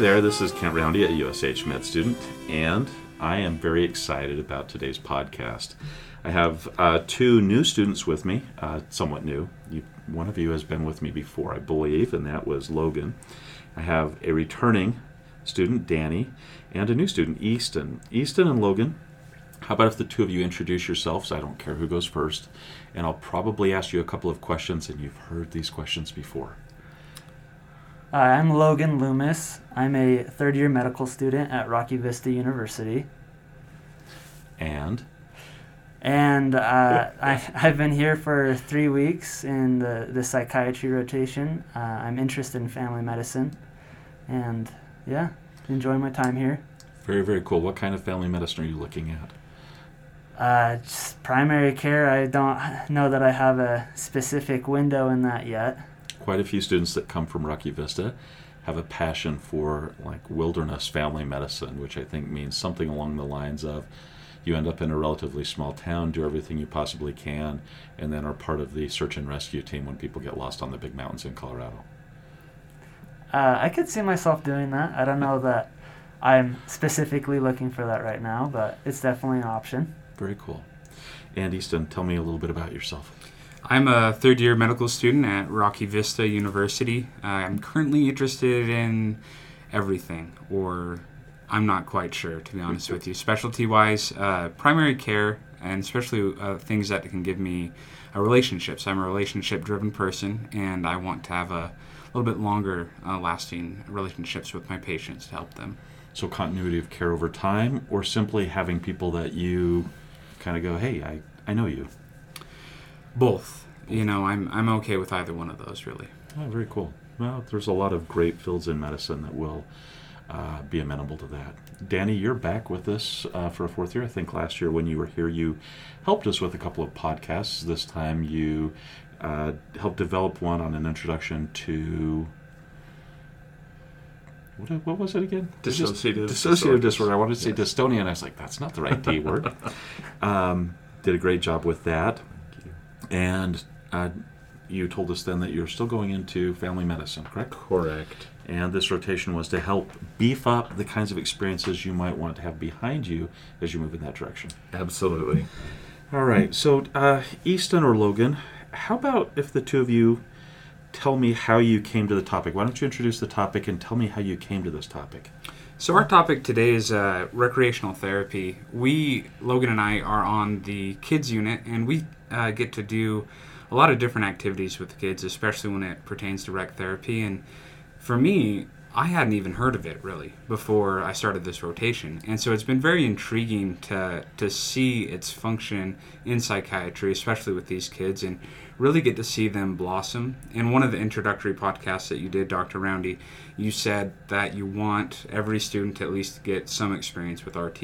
Hi there, this is Kent Roundy, a USH med student, and I am very excited about today's podcast. I have uh, two new students with me, uh, somewhat new. You, one of you has been with me before, I believe, and that was Logan. I have a returning student, Danny, and a new student, Easton. Easton and Logan, how about if the two of you introduce yourselves? I don't care who goes first, and I'll probably ask you a couple of questions, and you've heard these questions before. Hi, I'm Logan Loomis. I'm a third year medical student at Rocky Vista University. And And uh, I, I've been here for three weeks in the, the psychiatry rotation. Uh, I'm interested in family medicine. And yeah, enjoying my time here. very, very cool. What kind of family medicine are you looking at? Uh, just primary care, I don't know that I have a specific window in that yet. Quite a few students that come from Rocky Vista have a passion for like wilderness family medicine, which I think means something along the lines of you end up in a relatively small town, do everything you possibly can, and then are part of the search and rescue team when people get lost on the big mountains in Colorado. Uh, I could see myself doing that. I don't know that I'm specifically looking for that right now, but it's definitely an option. Very cool. And Easton, tell me a little bit about yourself. I'm a third year medical student at Rocky Vista University. Uh, I'm currently interested in everything, or I'm not quite sure, to be honest with you. Specialty wise, uh, primary care, and especially uh, things that can give me a relationship. So I'm a relationship driven person, and I want to have a little bit longer uh, lasting relationships with my patients to help them. So, continuity of care over time, or simply having people that you kind of go, hey, I, I know you. Both. You know, I'm, I'm okay with either one of those, really. Oh, very cool. Well, there's a lot of great fields in medicine that will uh, be amenable to that. Danny, you're back with us uh, for a fourth year. I think last year when you were here, you helped us with a couple of podcasts. This time you uh, helped develop one on an introduction to. What, what was it again? Dissociative Dissociative disorder. I wanted to say Yes. dystonia, and I was like, that's not the right D word. um, did a great job with that. And uh, you told us then that you're still going into family medicine, correct? Correct. And this rotation was to help beef up the kinds of experiences you might want to have behind you as you move in that direction. Absolutely. All right. So, uh, Easton or Logan, how about if the two of you tell me how you came to the topic? Why don't you introduce the topic and tell me how you came to this topic? So our topic today is uh, recreational therapy. We, Logan and I, are on the kids unit, and we uh, get to do a lot of different activities with kids, especially when it pertains to rec therapy. And for me, I hadn't even heard of it really before I started this rotation, and so it's been very intriguing to to see its function in psychiatry, especially with these kids, and really get to see them blossom. In one of the introductory podcasts that you did, Dr. Roundy, you said that you want every student to at least get some experience with RT,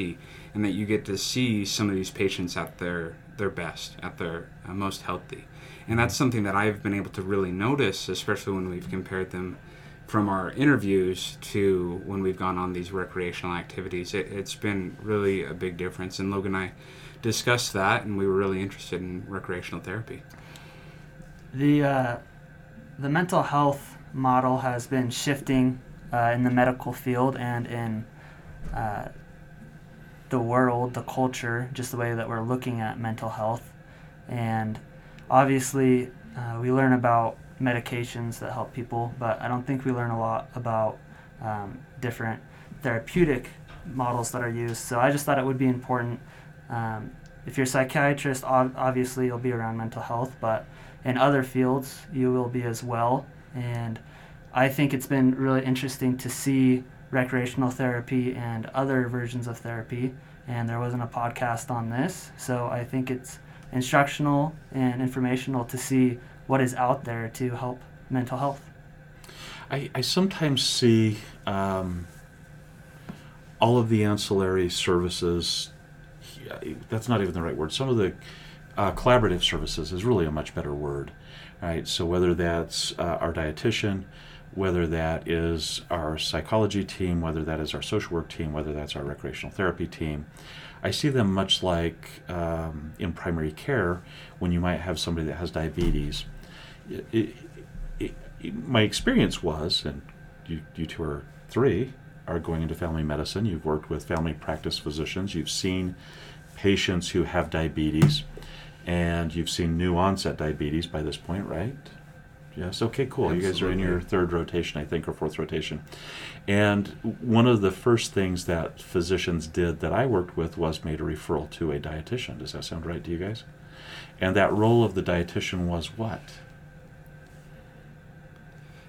and that you get to see some of these patients at their their best, at their uh, most healthy, and that's something that I've been able to really notice, especially when we've compared them from our interviews to when we've gone on these recreational activities. It, it's been really a big difference. And Logan and I discussed that, and we were really interested in recreational therapy. The, uh, the mental health model has been shifting uh, in the medical field and in uh, the world, the culture, just the way that we're looking at mental health. And obviously, uh, we learn about medications that help people, but I don't think we learn a lot about um, different therapeutic models that are used. So I just thought it would be important. Um, if you're a psychiatrist, ob- obviously you'll be around mental health, but in other fields you will be as well. And I think it's been really interesting to see recreational therapy and other versions of therapy. And there wasn't a podcast on this, so I think it's instructional and informational to see what is out there to help mental health. I, I sometimes see um, all of the ancillary services. That's not even the right word. Some of the uh, collaborative services is really a much better word, right? So whether that's uh, our dietitian, whether that is our psychology team, whether that is our social work team, whether that's our recreational therapy team, I see them much like um, in primary care when you might have somebody that has diabetes. It, it, it, my experience was, and you, you two are three are going into family medicine. You've worked with family practice physicians. You've seen patients who have diabetes, and you've seen new onset diabetes by this point, right? Yes. Okay. Cool. You guys are in your third rotation, I think, or fourth rotation. And one of the first things that physicians did that I worked with was made a referral to a dietitian. Does that sound right to you guys? And that role of the dietitian was what?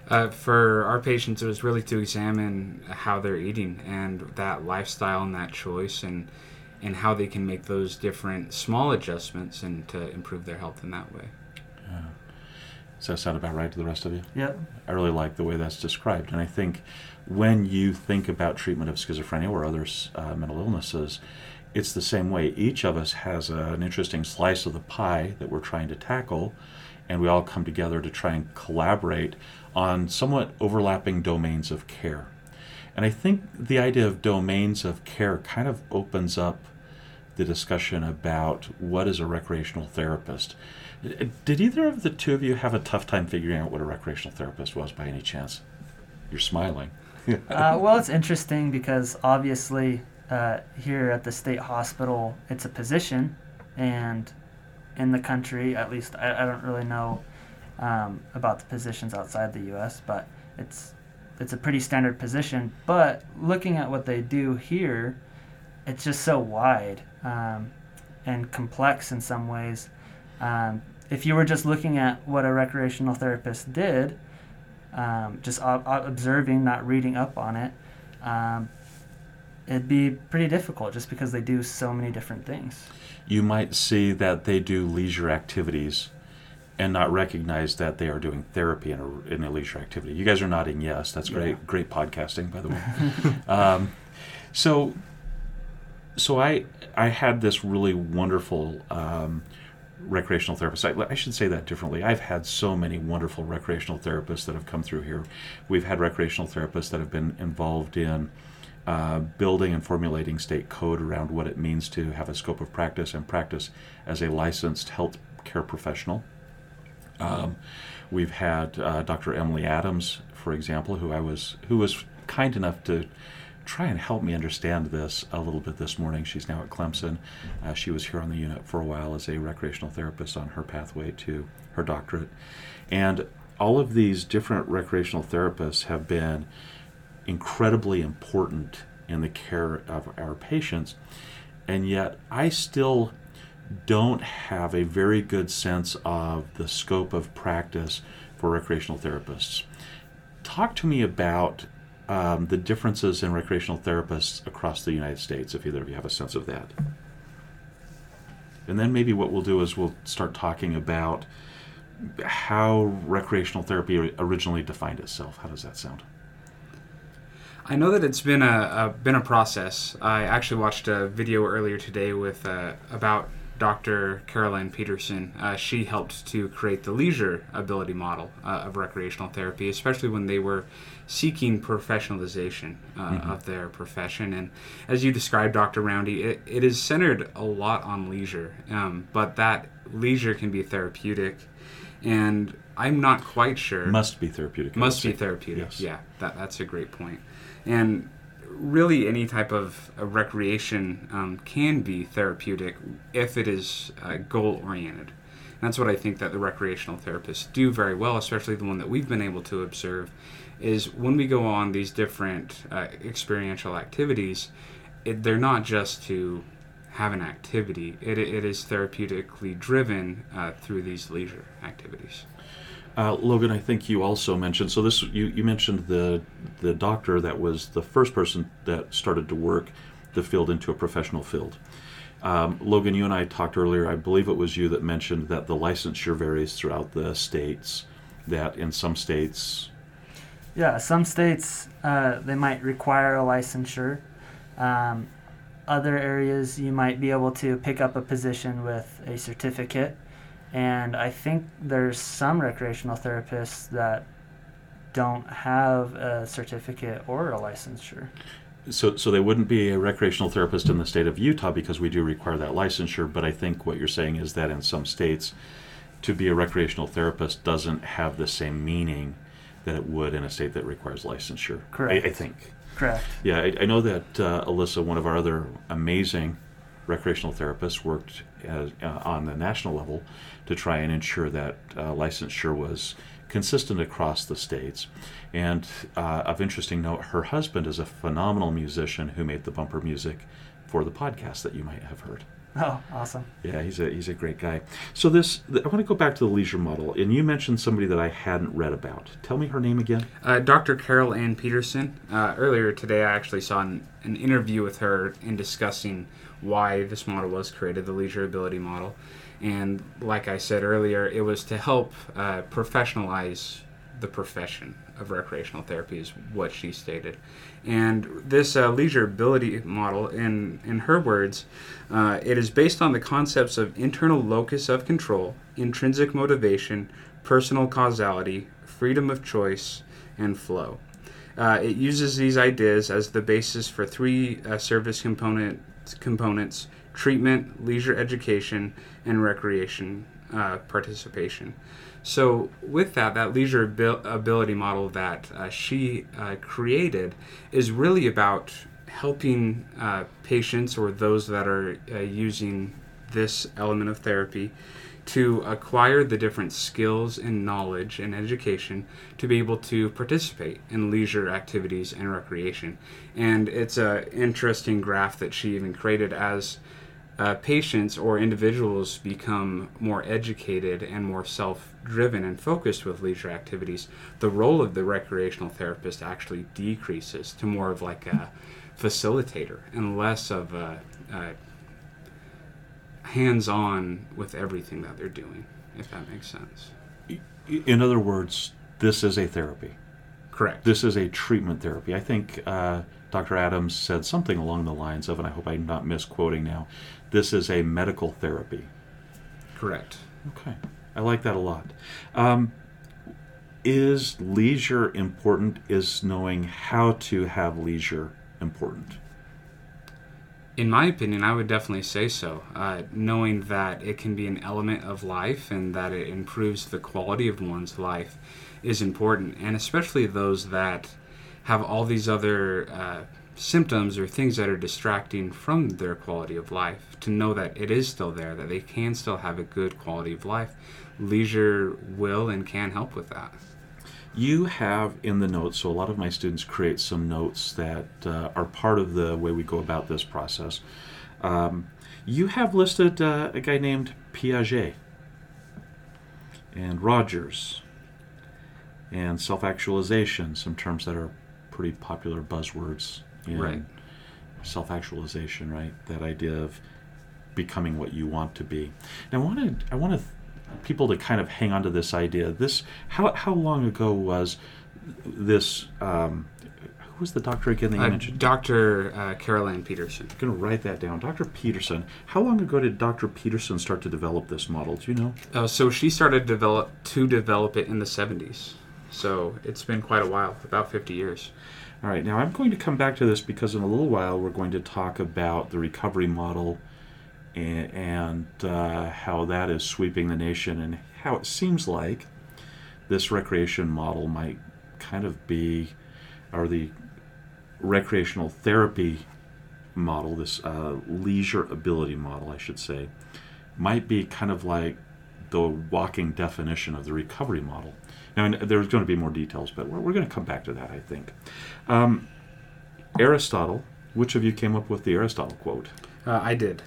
Uh, for our patients, it was really to examine how they're eating and that lifestyle and that choice, and and how they can make those different small adjustments and to improve their health in that way. Yeah. Does that sound about right to the rest of you? Yeah. I really like the way that's described. And I think when you think about treatment of schizophrenia or other uh, mental illnesses, it's the same way. Each of us has a, an interesting slice of the pie that we're trying to tackle, and we all come together to try and collaborate on somewhat overlapping domains of care. And I think the idea of domains of care kind of opens up the discussion about what is a recreational therapist. Did either of the two of you have a tough time figuring out what a recreational therapist was by any chance? You're smiling. uh, well, it's interesting because obviously uh, here at the state hospital, it's a position, and in the country, at least, I, I don't really know um, about the positions outside the U.S., but it's it's a pretty standard position. But looking at what they do here, it's just so wide um, and complex in some ways. Um, if you were just looking at what a recreational therapist did, um, just ob- ob- observing, not reading up on it, um, it'd be pretty difficult just because they do so many different things. You might see that they do leisure activities and not recognize that they are doing therapy in a, in a leisure activity. You guys are nodding yes. That's great. Yeah. Great podcasting, by the way. um, so, so I I had this really wonderful um, recreational therapist. I, I should say that differently. I've had so many wonderful recreational therapists that have come through here. We've had recreational therapists that have been involved in uh, building and formulating state code around what it means to have a scope of practice and practice as a licensed health care professional. Um, we've had uh, Dr. Emily Adams, for example, who I was who was kind enough to try and help me understand this a little bit this morning. She's now at Clemson. Uh, she was here on the unit for a while as a recreational therapist on her pathway to her doctorate, and all of these different recreational therapists have been incredibly important in the care of our patients, and yet I still don't have a very good sense of the scope of practice for recreational therapists. Talk to me about um, the differences in recreational therapists across the United States, if either of you have a sense of that. And then maybe what we'll do is we'll start talking about how recreational therapy originally defined itself. How does that sound? I know that it's been a, a been a process. I actually watched a video earlier today with uh, about Dr. Carol Ann Peterson. Uh, she helped to create the leisure ability model uh, of recreational therapy, especially when they were seeking professionalization uh, Mhm. of their profession. And as you described, Dr. Roundy, it, it is centered a lot on leisure, um, but that leisure can be therapeutic. And I'm not quite sure Must be therapeutic. Must be therapeutic. Yes. Yeah, that, that's a great point. And really, any type of uh, recreation um, can be therapeutic if it is uh, goal oriented. That's what I think that the recreational therapists do very well, especially the one that we've been able to observe. Is when we go on these different uh, experiential activities, it, they're not just to have an activity. It, it is therapeutically driven uh, through these leisure activities. Uh, Logan, I think you also mentioned. So this you, you mentioned the the doctor that was the first person that started to work the field into a professional field. Um, Logan, you and I talked earlier. I believe it was you that mentioned that the licensure varies throughout the states. That in some states, Yeah, some states uh, they might require a licensure. Um, other areas you might be able to pick up a position with a certificate, and I think there's some recreational therapists that don't have a certificate or a licensure. so so they wouldn't be a recreational therapist in the state of Utah because we do require that licensure. But I think what you're saying is that in some states, to be a recreational therapist doesn't have the same meaning that it would in a state that requires licensure. Correct. I, I think. Correct. Yeah, I, I know that uh, Alyssa, one of our other amazing recreational therapists, worked as, uh, on the national level to try and ensure that uh, licensure was consistent across the states. And uh, of interesting note, her husband is a phenomenal musician who made the bumper music for the podcast that you might have heard. Oh, awesome. Yeah, he's a he's a great guy. So this, I want to go back to the leisure model, and you mentioned somebody that I hadn't read about. Tell me her name again. Uh, Dr. Carol Ann Peterson. Uh, earlier today, I actually saw an, an interview with her in discussing why this model was created, the leisure ability model. And like I said earlier, it was to help uh, professionalize the profession of recreational therapy, is what she stated. And this uh, leisure ability model, in, in her words, uh, it is based on the concepts of internal locus of control, intrinsic motivation, personal causality, freedom of choice, and flow. Uh, it uses these ideas as the basis for three uh, service component components treatment, leisure education, and recreation uh, participation. So, with that, that leisure abil- ability model that uh, she uh, created is really about helping uh, patients or those that are uh, using this element of therapy to acquire the different skills and knowledge and education to be able to participate in leisure activities and recreation. And it's an interesting graph that she even created as uh, patients or individuals become more educated and more self driven and focused with leisure activities, the role of the recreational therapist actually decreases to more of like a facilitator and less of a, a hands on with everything that they're doing, if that makes sense. In other words, this is a therapy. Correct. This is a treatment therapy. I think uh, Dr. Adams said something along the lines of, and I hope I'm not misquoting now, this is a medical therapy. Correct. Okay. I like that a lot. Um, is leisure important? Is knowing how to have leisure important? In my opinion, I would definitely say so. Uh, knowing that it can be an element of life and that it improves the quality of one's life is important, and especially those that have all these other uh, symptoms or things that are distracting from their quality of life. To know that it is still there, that they can still have a good quality of life, leisure will and can help with that. You have in the notes, so a lot of my students create some notes that uh, are part of the way we go about this process. Um, you have listed uh, a guy named Piaget and Rogers and self actualization, some terms that are pretty popular buzzwords in Right. self actualization, right? That idea of becoming what you want to be. Now, I wanted, I wanted people to kind of hang on to this idea. This, how, how long ago was this? Um, who was the doctor again that you Uh, mentioned? Dr. Uh, Carol Ann Peterson. I'm going to write that down. Dr. Peterson. How long ago did Dr. Peterson start to develop this model? Do you know? Uh, so she started develop to develop it in the 70s. So it's been quite a while, about 50 years. All right, now I'm going to come back to this because in a little while we're going to talk about the recovery model and, uh, how that is sweeping the nation and how it seems like this recreation model might kind of be, or the recreational therapy model, this uh, leisure ability model, I should say, might be kind of like the walking definition of the recovery model. Now, there's going to be more details, but we're, we're going to come back to that, I think. Um, Aristotle, which of you came up with the Aristotle quote? Uh, I did.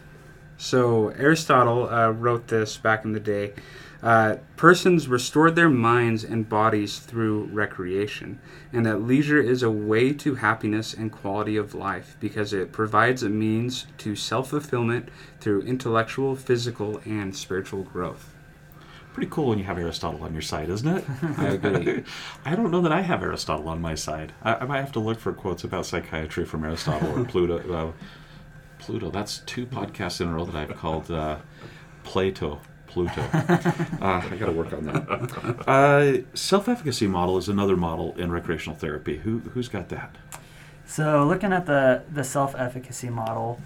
So Aristotle uh, wrote this back in the day. Uh, persons restored their minds and bodies through recreation, and that leisure is a way to happiness and quality of life because it provides a means to self fulfillment through intellectual, physical, and spiritual growth. Pretty cool when you have Aristotle on your side, isn't it? I agree. I don't know that I have Aristotle on my side. I, I might have to look for quotes about psychiatry from Aristotle or Pluto. Uh, Pluto. That's two podcasts in a row that I've called uh, Plato. Pluto. Uh, I got to work on that. Uh, self-efficacy model is another model in recreational therapy. Who who's got that? So, looking at the, the self efficacy model,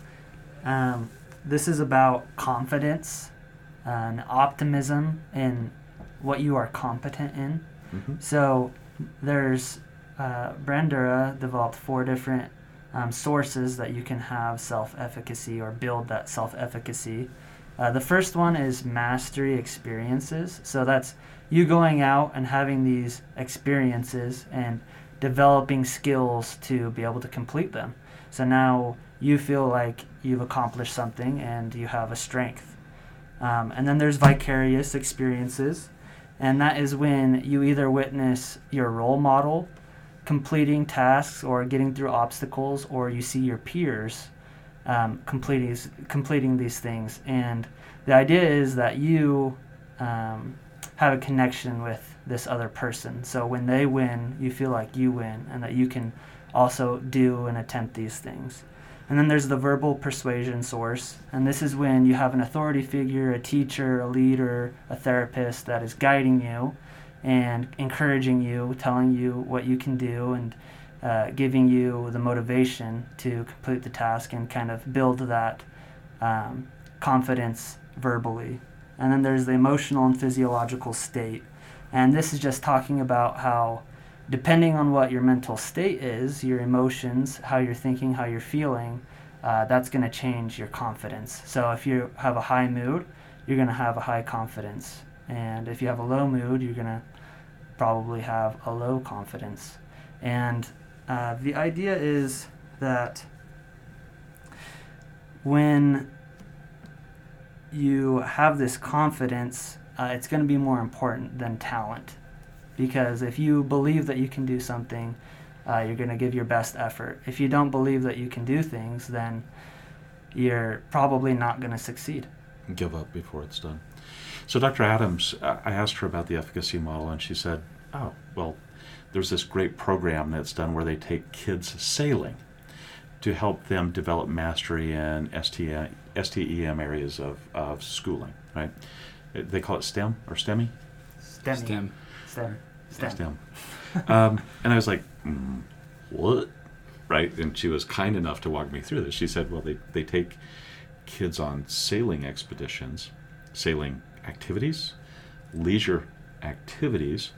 um, this is about confidence and optimism in what you are competent in. Mhm. So, there's uh, Bandura developed four different um, sources that you can have self-efficacy or build that self-efficacy. Uh, the first one is mastery experiences. So that's you going out and having these experiences and developing skills to be able to complete them. So now you feel like you've accomplished something and you have a strength. Um, and then there's vicarious experiences, and that is when you either witness your role model completing tasks or getting through obstacles, or you see your peers um, completing completing these things. And the idea is that you um, have a connection with this other person. So when they win, you feel like you win, and that you can also do and attempt these things. And then there's the verbal persuasion source. And this is when you have an authority figure, a teacher, a leader, a therapist that is guiding you and encouraging you, telling you what you can do, and uh, giving you the motivation to complete the task and kind of build that um, confidence verbally. And then there's the emotional and physiological state. And this is just talking about how depending on what your mental state is, your emotions, how you're thinking, how you're feeling, uh, that's going to change your confidence. So if you have a high mood, you're going to have a high confidence. And if you have a low mood, you're going to probably have a low confidence. And uh, the idea is that when you have this confidence, uh, it's going to be more important than talent because if you believe that you can do something, uh, you're going to give your best effort. If you don't believe that you can do things, then you're probably not going to succeed. Give up before it's done. So, Dr. Adams, I asked her about the efficacy model, and she said, Oh, well, there's this great program that's done where they take kids sailing to help them develop mastery in STEM, STEM areas of, of schooling, right? They call it STEM or STEMI? STEM. STEM. STEM. STEM. STEM. um, and I was like, mm, what? Right? And she was kind enough to walk me through this. She said, well, they, they take kids on sailing expeditions, sailing activities, leisure activities,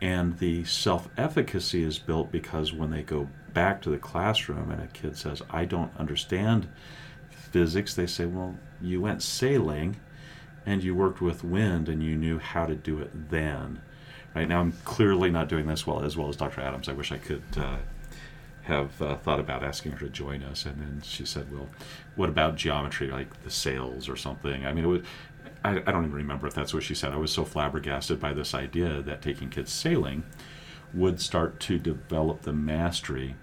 and the self efficacy is built because when they go back to the classroom and a kid says, I don't understand physics, they say, well, you went sailing and you worked with wind and you knew how to do it then. Right now, I'm clearly not doing this well as well as Dr. Adams. I wish I could uh, have uh, thought about asking her to join us. And then she said, "Well, what about geometry, like the sails or something?" I mean, it was. I, I don't even remember if that's what she said. I was so flabbergasted by this idea that taking kids sailing would start to develop the mastery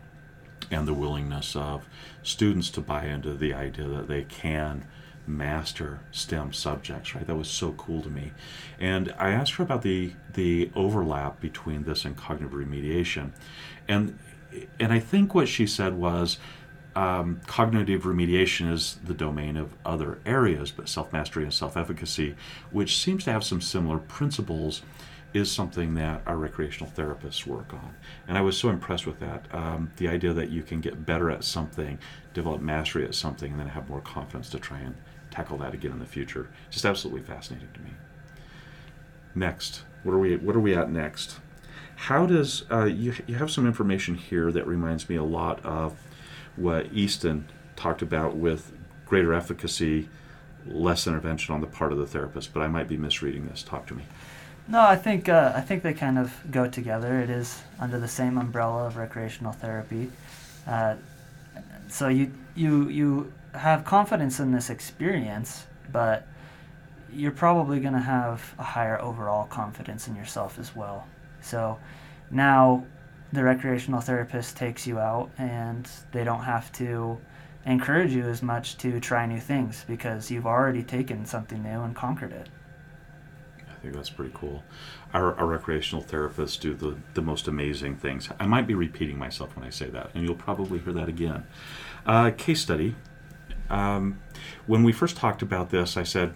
and the willingness of students to buy into the idea that they can master STEM subjects, right? That was so cool to me. And I asked her about the the overlap between this and cognitive remediation. And and I think what she said was um, cognitive remediation is the domain of other areas, but self mastery and self efficacy, which seems to have some similar principles, is something that our recreational therapists work on. And I was so impressed with that. Um, the idea that you can get better at something, develop mastery at something, and then have more confidence to try and tackle that again in the future. Just absolutely fascinating to me. Next, what are we what are we at next? How does uh, you you have some information here that reminds me a lot of what Easton talked about with greater efficacy, less intervention on the part of the therapist, but I might be misreading this. Talk to me. No, I think uh, I think they kind of go together. It is under the same umbrella of recreational therapy. Uh, so you you you have confidence in this experience, but you're probably going to have a higher overall confidence in yourself as well. So now the recreational therapist takes you out and they don't have to encourage you as much to try new things because you've already taken something new and conquered it. I think that's pretty cool. Our, our recreational therapists do the, the most amazing things. I might be repeating myself when I say that, and you'll probably hear that again. Uh, case study um, when we first talked about this, I said,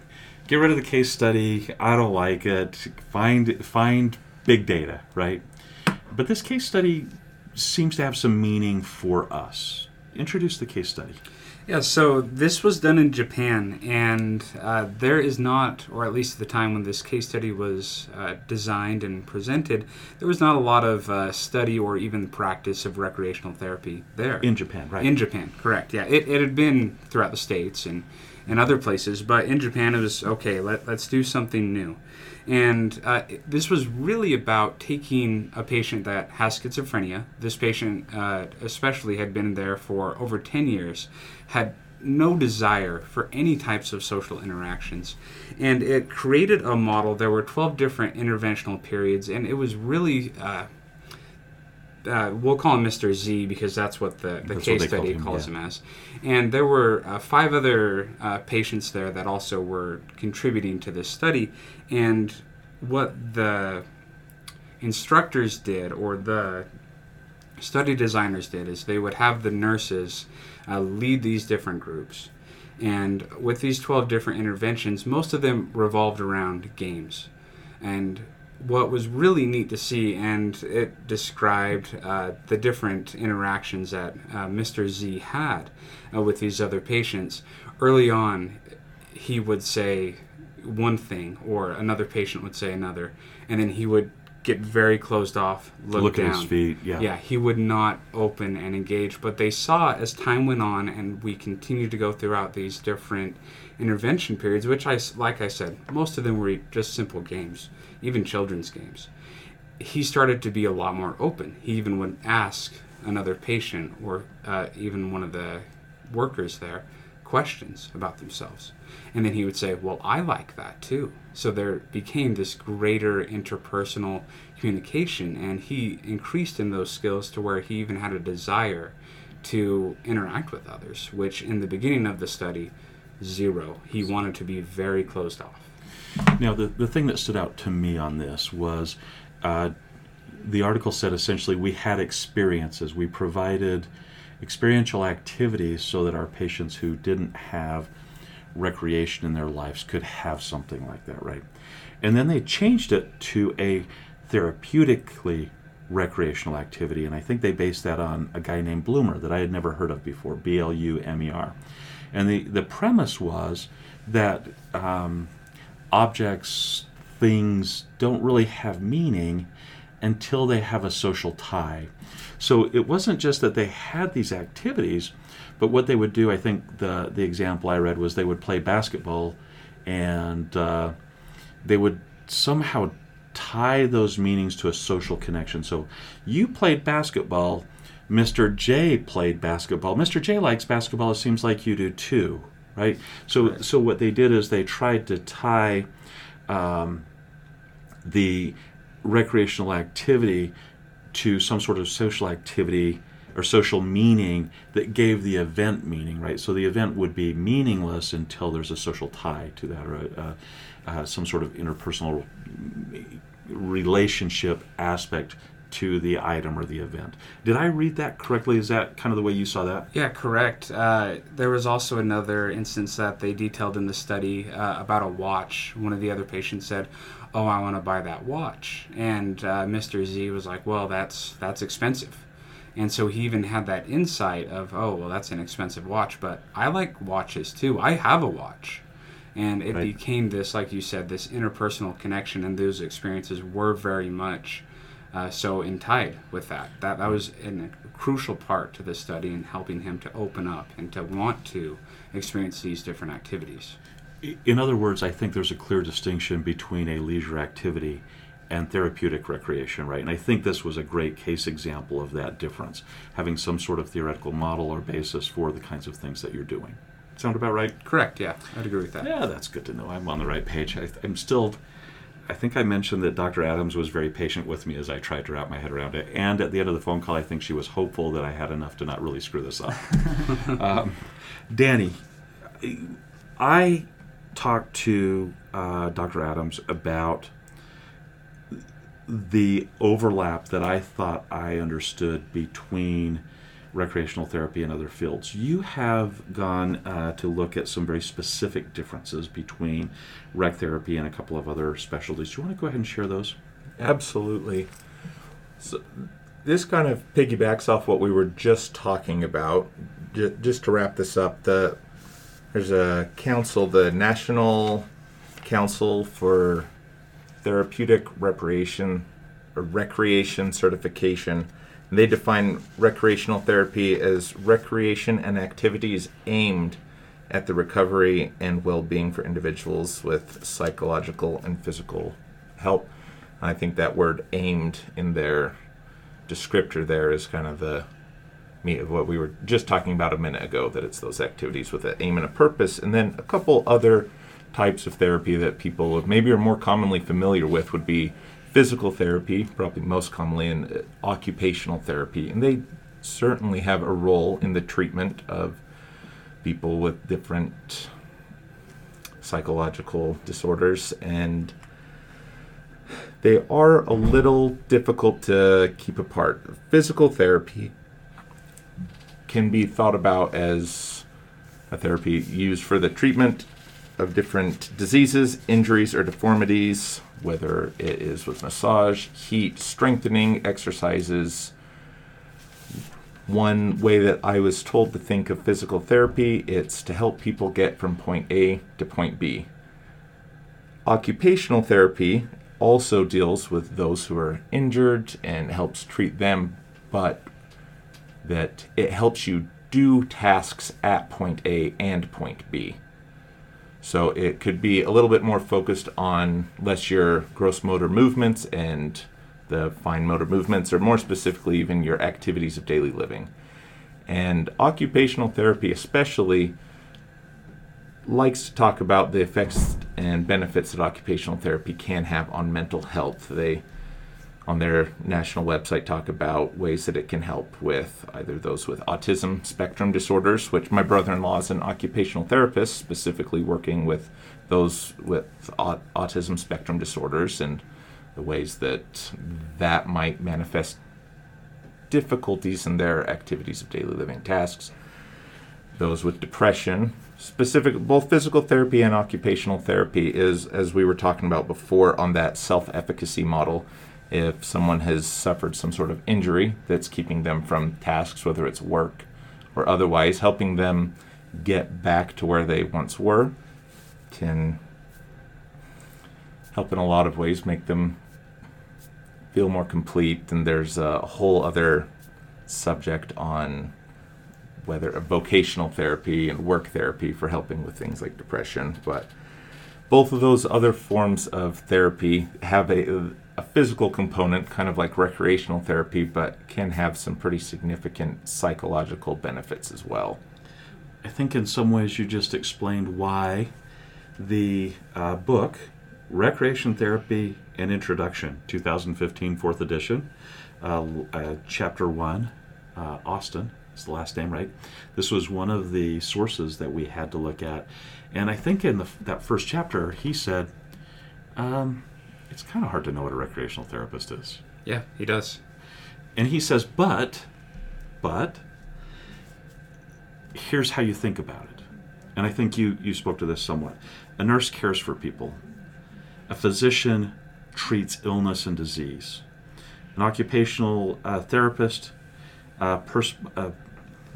"Get rid of the case study. I don't like it. Find find big data, right?" But this case study seems to have some meaning for us. introduce the case study. Yeah, so this was done in Japan, and uh, there is not, or at least at the time when this case study was uh, designed and presented, there was not a lot of uh, study or even practice of recreational therapy there. In Japan, right? In Japan, correct. Yeah, it, it had been throughout the states and, and other places, but in Japan it was okay. Let, let's do something new, and uh, this was really about taking a patient that has schizophrenia. This patient, uh, especially, had been there for over ten years, had no desire for any types of social interactions. And it created a model. There were 12 different interventional periods, and it was really. Uh, uh, we'll call him Mr. Z because that's what the, the That's case study him, calls yeah. him as. And there were uh, five other uh, patients there that also were contributing to this study. And what the instructors did, or the study designers did, is they would have the nurses uh, lead these different groups. And with these 12 different interventions, most of them revolved around games. And what was really neat to see, and it described uh, the different interactions that uh, Mr. Z had uh, with these other patients. Early on, he would say one thing, or another patient would say another, and then he would get very closed off, look, Look down. at his feet. Yeah. Yeah, he would not open and engage. But they saw as time went on, and we continued to go throughout these different intervention periods, which I, like I said, most of them were just simple games, even children's games. He started to be a lot more open. He even would ask another patient or uh, even one of the workers there questions about themselves. And then he would say, Well, I like that too. So there became this greater interpersonal communication, and he increased in those skills to where he even had a desire to interact with others, which in the beginning of the study, zero. He wanted to be very closed off. Now, the, the thing that stood out to me on this was uh, the article said essentially we had experiences. We provided experiential activities so that our patients who didn't have recreation in their lives could have something like that, right? And then they changed it to a therapeutically recreational activity, and I think they based that on a guy named Blumer that I had never heard of before, B L U M E R. And the, the premise was that um, objects, things don't really have meaning until they have a social tie. So it wasn't just that they had these activities, but what they would do, I think the, the example I read was they would play basketball and uh, they would somehow tie those meanings to a social connection. So you played basketball, Mr. J played basketball. Mr. J likes basketball, it seems like you do too, right? So, so what they did is they tried to tie um, the recreational activity to some sort of social activity or social meaning that gave the event meaning, right? So the event would be meaningless until there's a social tie to that or uh, uh, some sort of interpersonal relationship aspect to the item or the event. Did I read that correctly? Is that kind of the way you saw that? Yeah, correct. Uh, there was also another instance that they detailed in the study uh, about a watch. One of the other patients said, "Oh, I want to buy that watch," and uh, Mr. Z was like, "Well, that's that's expensive." And so he even had that insight of, "Oh, well, that's an expensive watch, but I like watches too. I have a watch." And it Right. became this, like you said, this interpersonal connection, and those experiences were very much uh, so in tied with that. That that was an, a crucial part to the study in helping him to open up and to want to experience these different activities. In other words, I think there's a clear distinction between a leisure activity and therapeutic recreation, right? And I think this was a great case example of that difference, having some sort of theoretical model or basis for the kinds of things that you're doing. Sound about right? Correct. Yeah, I'd agree with that. Yeah, that's good to know. I'm on the right page. I, I'm still. I think I mentioned that Dr. Adams was very patient with me as I tried to wrap my head around it. And at the end of the phone call, I think she was hopeful that I had enough to not really screw this up. um, Danny, I talked to uh, Dr. Adams about the overlap that I thought I understood between recreational therapy and other fields. You have gone uh, to look at some very specific differences between rec therapy and a couple of other specialties. Do you want to go ahead and share those? Absolutely. So this kind of piggybacks off what we were just talking about. j- just to wrap this up, the there's a council, the National Council for Therapeutic Recreation Certification. And they define recreational therapy as recreation and activities aimed at the recovery and well-being for individuals with psychological and physical help. I think that word aimed in their descriptor there is kind of the meat of what we were just talking about a minute ago that it's those activities with an aim and a purpose and then a couple other types of therapy that people maybe are more commonly familiar with would be physical therapy probably most commonly and uh, occupational therapy and they certainly have a role in the treatment of people with different psychological disorders and they are a little difficult to keep apart. Physical therapy can be thought about as a therapy used for the treatment of different diseases, injuries, or deformities, whether it is with massage, heat, strengthening, exercises. One way that I was told to think of physical therapy, it's to help people get from point A to point B. Occupational therapy also deals with those who are injured and helps treat them, but that it helps you do tasks at point A and point B. So it could be a little bit more focused on less your gross motor movements and the fine motor movements, or more specifically, even your activities of daily living. And occupational therapy, especially, likes to talk about the effects and benefits that occupational therapy can have on mental health. They, on their national website, talk about ways that it can help with either those with autism spectrum disorders, which my brother in law is an occupational therapist, specifically working with those with autism spectrum disorders and the ways that that might manifest difficulties in their activities of daily living tasks. Those with depression, specific both physical therapy and occupational therapy is as we were talking about before on that self-efficacy model if someone has suffered some sort of injury that's keeping them from tasks whether it's work or otherwise helping them get back to where they once were can help in a lot of ways make them feel more complete and there's a whole other subject on whether a vocational therapy and work therapy for helping with things like depression. But both of those other forms of therapy have a, a physical component, kind of like recreational therapy, but can have some pretty significant psychological benefits as well. I think in some ways you just explained why the uh, book, Recreation Therapy an Introduction, 2015, fourth edition, uh, uh, chapter one, uh, Austin, is the last name, right? This was one of the sources that we had to look at. And I think in the, that first chapter, he said, um, it's kind of hard to know what a recreational therapist is. Yeah, he does. And he says, but, but, here's how you think about it. And I think you, you spoke to this somewhat. A nurse cares for people, a physician treats illness and disease, an occupational uh, therapist uh, pers- uh,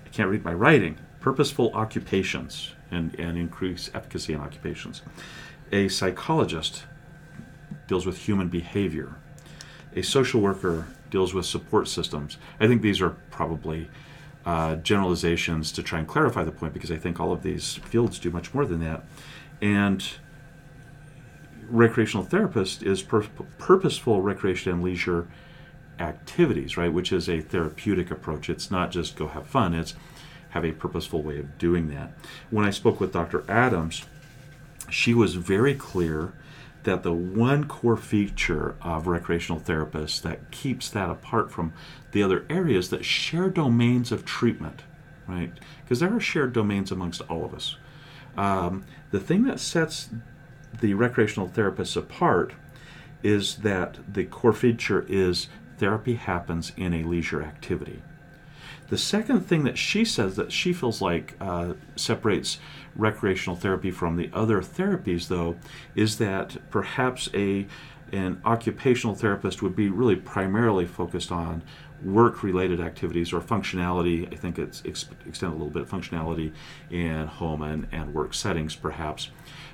I can't read my writing, purposeful occupations and, and increase efficacy in occupations. A psychologist deals with human behavior. A social worker deals with support systems. I think these are probably uh, generalizations to try and clarify the point because I think all of these fields do much more than that. And recreational therapist is pur- purposeful recreation and leisure activities, right? Which is a therapeutic approach. It's not just go have fun, it's have a purposeful way of doing that. When I spoke with Dr. Adams, she was very clear that the one core feature of recreational therapists that keeps that apart from the other areas that share domains of treatment, right? Because there are shared domains amongst all of us. Um, the thing that sets the recreational therapists apart is that the core feature is therapy happens in a leisure activity. The second thing that she says that she feels like uh, separates recreational therapy from the other therapies, though, is that perhaps a an occupational therapist would be really primarily focused on work related activities or functionality. I think it's ex- extended a little bit of functionality in home and, and work settings, perhaps.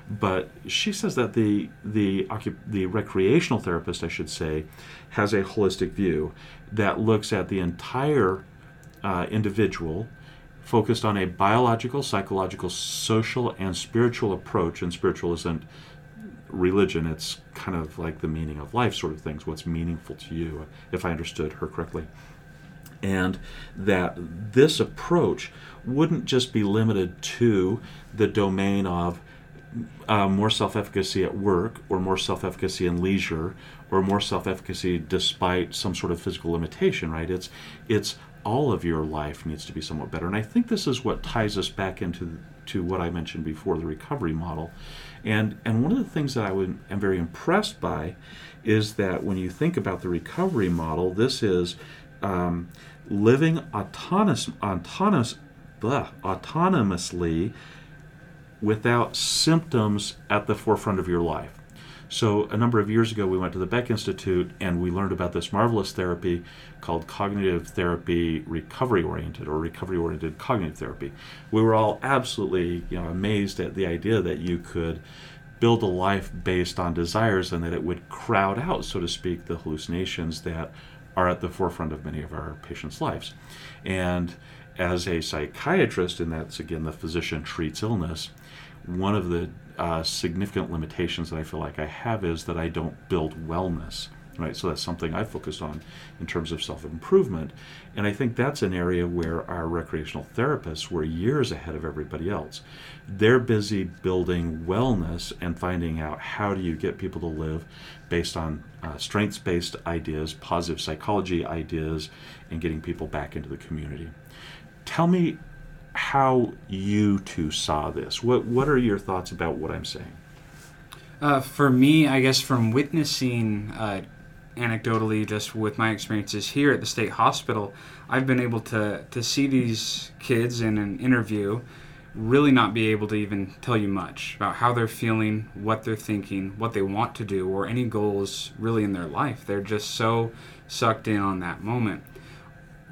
But she says that the the occup- the recreational therapist, I should say, has a holistic view that looks at the entire uh, individual, focused on a biological, psychological, social, and spiritual approach. And spiritual isn't religion; it's kind of like the meaning of life, sort of things. What's meaningful to you, if I understood her correctly and that this approach wouldn't just be limited to the domain of uh, more self efficacy at work, or more self efficacy in leisure, or more self efficacy despite some sort of physical limitation, right? It's, it's all of your life needs to be somewhat better. And I think this is what ties us back into to what I mentioned before the recovery model. And, and one of the things that I would, am very impressed by is that when you think about the recovery model, this is um, living autonomous, autonomous, blah, autonomously without symptoms at the forefront of your life. So, a number of years ago, we went to the Beck Institute and we learned about this marvelous therapy called cognitive therapy recovery oriented or recovery oriented cognitive therapy. We were all absolutely you know, amazed at the idea that you could build a life based on desires and that it would crowd out, so to speak, the hallucinations that are at the forefront of many of our patients' lives. And as a psychiatrist, and that's again the physician treats illness, one of the uh, significant limitations that I feel like I have is that I don't build wellness. Right, so that's something I focus on in terms of self improvement, and I think that's an area where our recreational therapists were years ahead of everybody else. They're busy building wellness and finding out how do you get people to live based on uh, strengths based ideas, positive psychology ideas, and getting people back into the community. Tell me how you two saw this. What what are your thoughts about what I'm saying? Uh, for me, I guess from witnessing uh, anecdotally, just with my experiences here at the state hospital, I've been able to to see these kids in an interview really not be able to even tell you much about how they're feeling, what they're thinking, what they want to do, or any goals really in their life. They're just so sucked in on that moment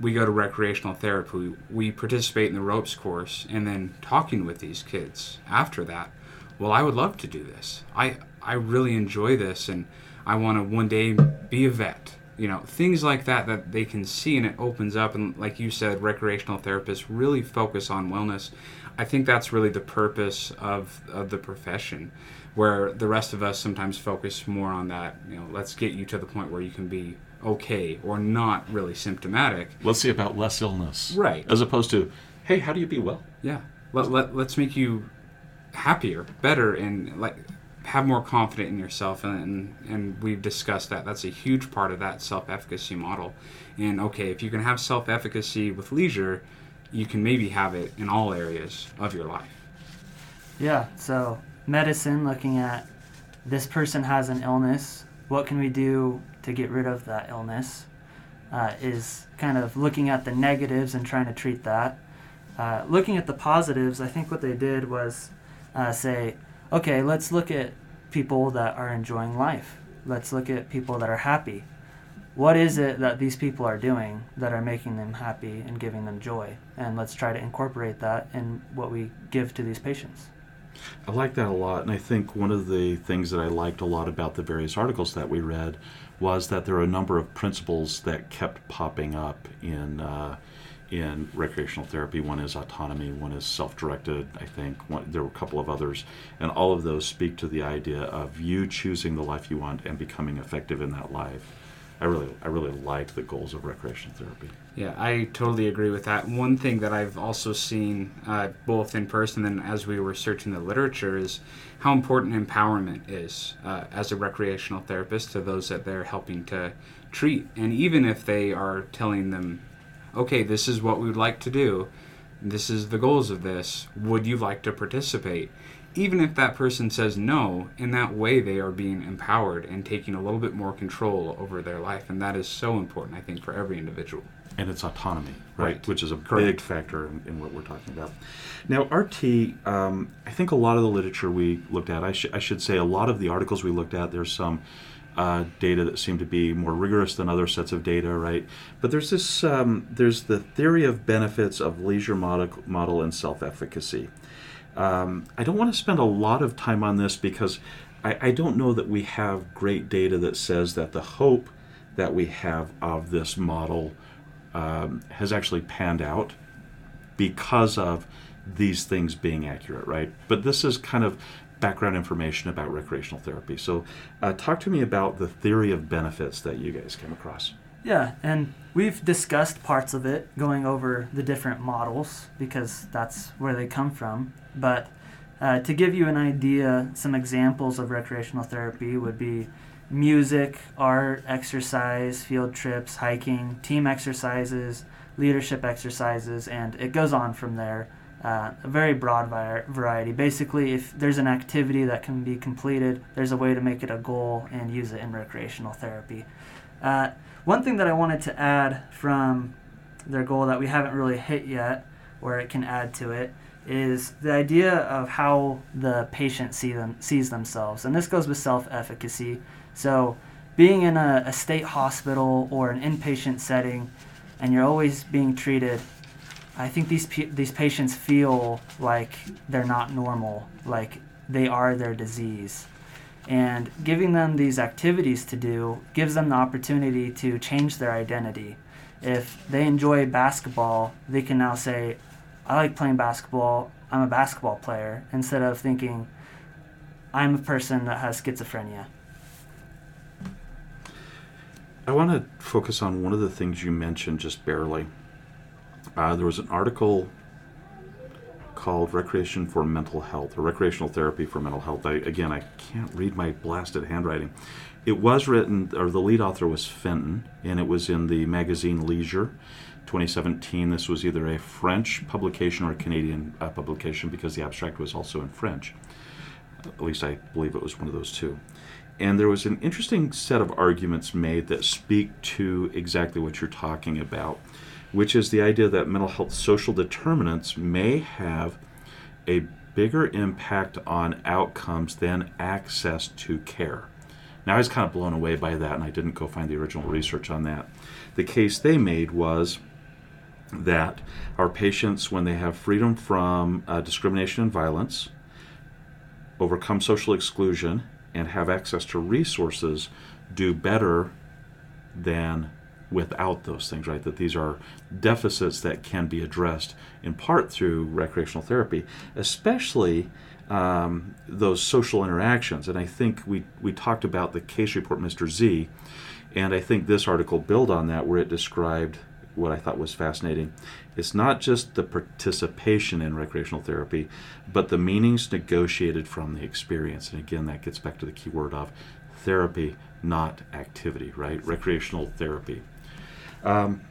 we go to recreational therapy, we participate in the ropes course, and then talking with these kids after that. Well, I would love to do this. I I really enjoy this, and I want to one day be a vet. You know, things like that that they can see, and it opens up. And like you said, recreational therapists really focus on wellness. I think that's really the purpose of of the profession, where the rest of us sometimes focus more on that. You know, let's get you to the point where you can be okay or not really symptomatic. Let's see about less illness. Right. As opposed to, hey, how do you be well? Yeah. Let, let, let's make you happier, better, and like have more confidence in yourself. And, and, and we've discussed that. That's a huge part of that self efficacy model. And okay, if you can have self efficacy with leisure, you can maybe have it in all areas of your life. Yeah, so medicine, looking at this person has an illness, what can we do to get rid of that illness uh, is kind of looking at the negatives and trying to treat that. Uh, looking at the positives, I think what they did was uh, say, okay, let's look at people that are enjoying life. Let's look at people that are happy. What is it that these people are doing that are making them happy and giving them joy? And let's try to incorporate that in what we give to these patients. I like that a lot, and I think one of the things that I liked a lot about the various articles that we read was that there are a number of principles that kept popping up in uh, in recreational therapy. One is autonomy, one is self-directed. I think one, there were a couple of others, and all of those speak to the idea of you choosing the life you want and becoming effective in that life. I really, I really like the goals of recreational therapy. Yeah, I totally agree with that. One thing that I've also seen, uh, both in person and as we were searching the literature, is how important empowerment is uh, as a recreational therapist to those that they're helping to treat. And even if they are telling them, okay, this is what we would like to do, this is the goals of this, would you like to participate? even if that person says no, in that way they are being empowered and taking a little bit more control over their life. And that is so important, I think, for every individual. And it's autonomy, right? Right. Which is a Correct. big factor in, in what we're talking about. Now, RT, um, I think a lot of the literature we looked at, I, sh- I should say a lot of the articles we looked at, there's some uh, data that seem to be more rigorous than other sets of data, right? But there's this um, there's the theory of benefits of leisure model, model and self-efficacy. Um, I don't want to spend a lot of time on this because I, I don't know that we have great data that says that the hope that we have of this model um, has actually panned out because of these things being accurate, right? But this is kind of background information about recreational therapy. So, uh, talk to me about the theory of benefits that you guys came across. Yeah, and we've discussed parts of it, going over the different models because that's where they come from. But uh, to give you an idea, some examples of recreational therapy would be music, art, exercise, field trips, hiking, team exercises, leadership exercises, and it goes on from there. Uh, a very broad vi- variety. Basically, if there's an activity that can be completed, there's a way to make it a goal and use it in recreational therapy. Uh, one thing that I wanted to add from their goal that we haven't really hit yet, where it can add to it, is the idea of how the patient see them, sees themselves. And this goes with self efficacy. So, being in a, a state hospital or an inpatient setting, and you're always being treated I think these these patients feel like they're not normal, like they are their disease. And giving them these activities to do gives them the opportunity to change their identity. If they enjoy basketball, they can now say, I like playing basketball, I'm a basketball player, instead of thinking, I'm a person that has schizophrenia. I want to focus on one of the things you mentioned just barely uh, there was an article called Recreation for Mental Health or Recreational Therapy for Mental Health. I, again, I can't read my blasted handwriting. It was written, or the lead author was Fenton, and it was in the magazine Leisure. 2017. This was either a French publication or a Canadian uh, publication because the abstract was also in French. At least I believe it was one of those two. And there was an interesting set of arguments made that speak to exactly what you're talking about which is the idea that mental health social determinants may have a bigger impact on outcomes than access to care. Now, I was kind of blown away by that, and I didn't go find the original research on that. The case they made was that our patients, when they have freedom from uh, discrimination and violence, overcome social exclusion, and have access to resources, do better than without those things, right? That these are deficits that can be addressed in part through recreational therapy, especially um, those social interactions. And I think we, we talked about the case report, Mr. Z, and I think this article built on that where it described what I thought was fascinating. It's not just the participation in recreational therapy, but the meanings negotiated from the experience. And again, that gets back to the key word of therapy, not activity, right? Recreational therapy. Um,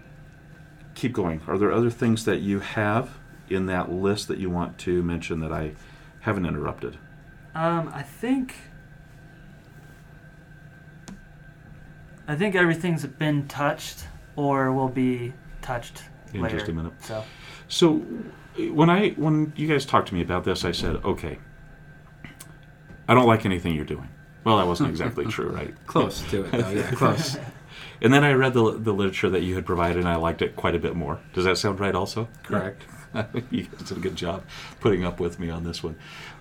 keep going. Are there other things that you have in that list that you want to mention that I haven't interrupted? Um, I think. I think everything's been touched or will be touched in later. just a minute. So, so when I when you guys talked to me about this, I said, okay, I don't like anything you're doing. Well, that wasn't exactly true, right? Close to it, though. Yeah, close. And then I read the, the literature that you had provided, and I liked it quite a bit more. Does that sound right? Also, correct. you guys did a good job putting up with me on this one.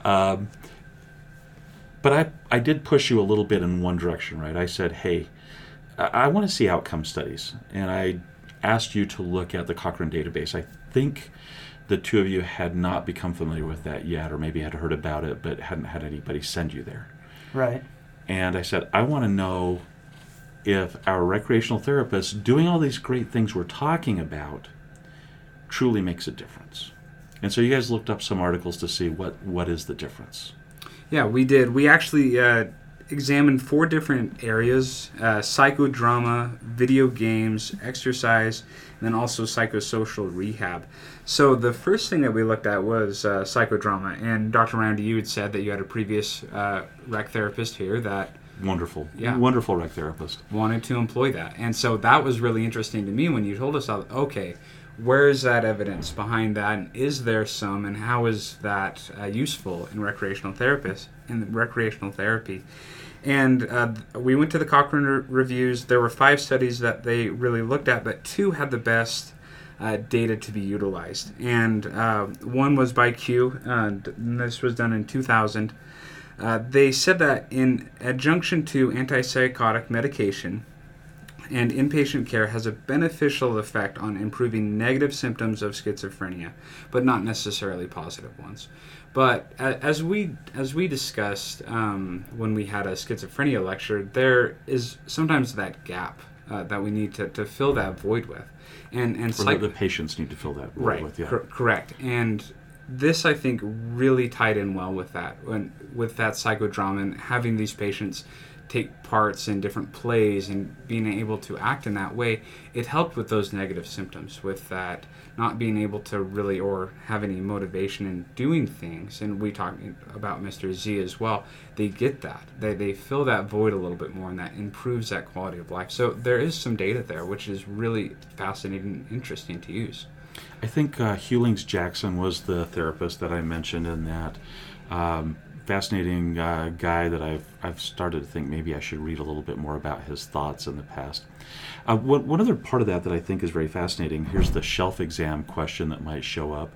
Um, but I I did push you a little bit in one direction, right? I said, hey, I, I want to see outcome studies, and I asked you to look at the Cochrane database. I think the two of you had not become familiar with that yet, or maybe had heard about it, but hadn't had anybody send you there. right. And I said, I want to know if our recreational therapists doing all these great things we're talking about truly makes a difference. And so you guys looked up some articles to see what, what is the difference. Yeah, we did. We actually uh, examined four different areas uh, psychodrama, video games, exercise, and then also psychosocial rehab. So the first thing that we looked at was uh, psychodrama. And Dr. Randy, you had said that you had a previous uh, rec therapist here that Wonderful. Yeah. Wonderful rec therapist. wanted to employ that. And so that was really interesting to me when you told us, how, okay, where is that evidence behind that? And is there some? And how is that uh, useful in recreational therapists in recreational therapy? And uh, we went to the Cochrane re- reviews. There were five studies that they really looked at, but two had the best uh, data to be utilized. And uh, one was by Q, and this was done in 2000. Uh, they said that in adjunction to antipsychotic medication, and inpatient care has a beneficial effect on improving negative symptoms of schizophrenia, but not necessarily positive ones. But as we as we discussed um, when we had a schizophrenia lecture, there is sometimes that gap uh, that we need to, to fill that void with, and and Or psych- the, the patients need to fill that void right with. Yeah. cor- correct and this i think really tied in well with that when with that psychodrama and having these patients take parts in different plays and being able to act in that way it helped with those negative symptoms with that not being able to really or have any motivation in doing things and we talked about mr z as well they get that they, they fill that void a little bit more and that improves that quality of life so there is some data there which is really fascinating and interesting to use I think uh, Hewlings Jackson was the therapist that I mentioned in that. Um, fascinating uh, guy that I've I've started to think maybe I should read a little bit more about his thoughts in the past. Uh, one, one other part of that that I think is very fascinating. Here's the shelf exam question that might show up.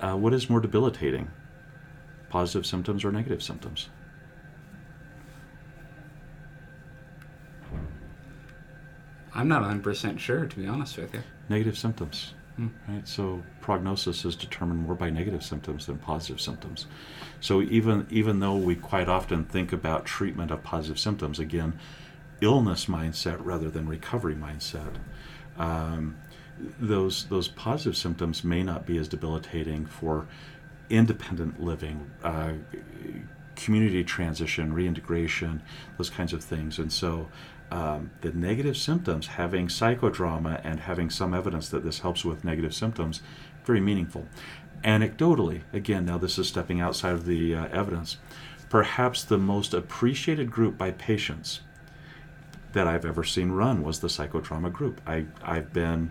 Uh, what is more debilitating, positive symptoms or negative symptoms? i'm not 100% sure to be honest with you Negative symptoms. Hmm. Right, so prognosis is determined more by negative symptoms than positive symptoms. So even even though we quite often think about treatment of positive symptoms, again, illness mindset rather than recovery mindset, um, those those positive symptoms may not be as debilitating for independent living, uh, community transition, reintegration, those kinds of things. And so um, the negative symptoms, having psychodrama and having some evidence that this helps with negative symptoms, very meaningful. Anecdotally, again, now this is stepping outside of the uh, evidence, perhaps the most appreciated group by patients that I've ever seen run was the psychodrama group. I, I've been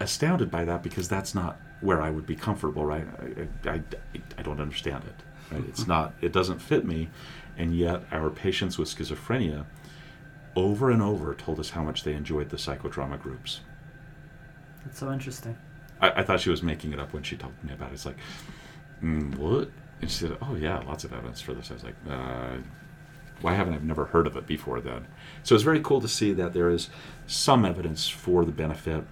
astounded by that because that's not where I would be comfortable, right? I, I, I don't understand it. Right? It's not. It doesn't fit me, and yet our patients with schizophrenia, over and over, told us how much they enjoyed the psychodrama groups. That's so interesting. I, I thought she was making it up when she told me about it. It's like, mm, what? And she said, "Oh yeah, lots of evidence for this." I was like, uh, "Why haven't I never heard of it before then?" So it's very cool to see that there is some evidence for the benefit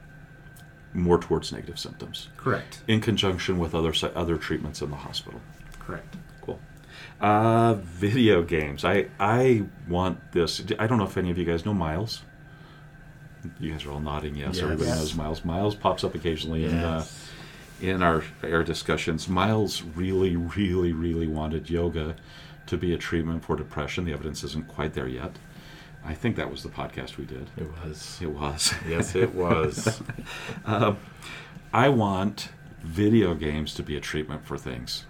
more towards negative symptoms correct in conjunction with other other treatments in the hospital. correct Cool. Uh, video games. I I want this. I don't know if any of you guys know Miles. You guys are all nodding yes. Yes. Everybody knows Miles. Miles pops up occasionally in uh, in our our discussions. Miles really, really, really wanted yoga to be a treatment for depression. The evidence isn't quite there yet. I think that was the podcast we did. It was. It was. Yes, it was. Um, I want video games to be a treatment for things.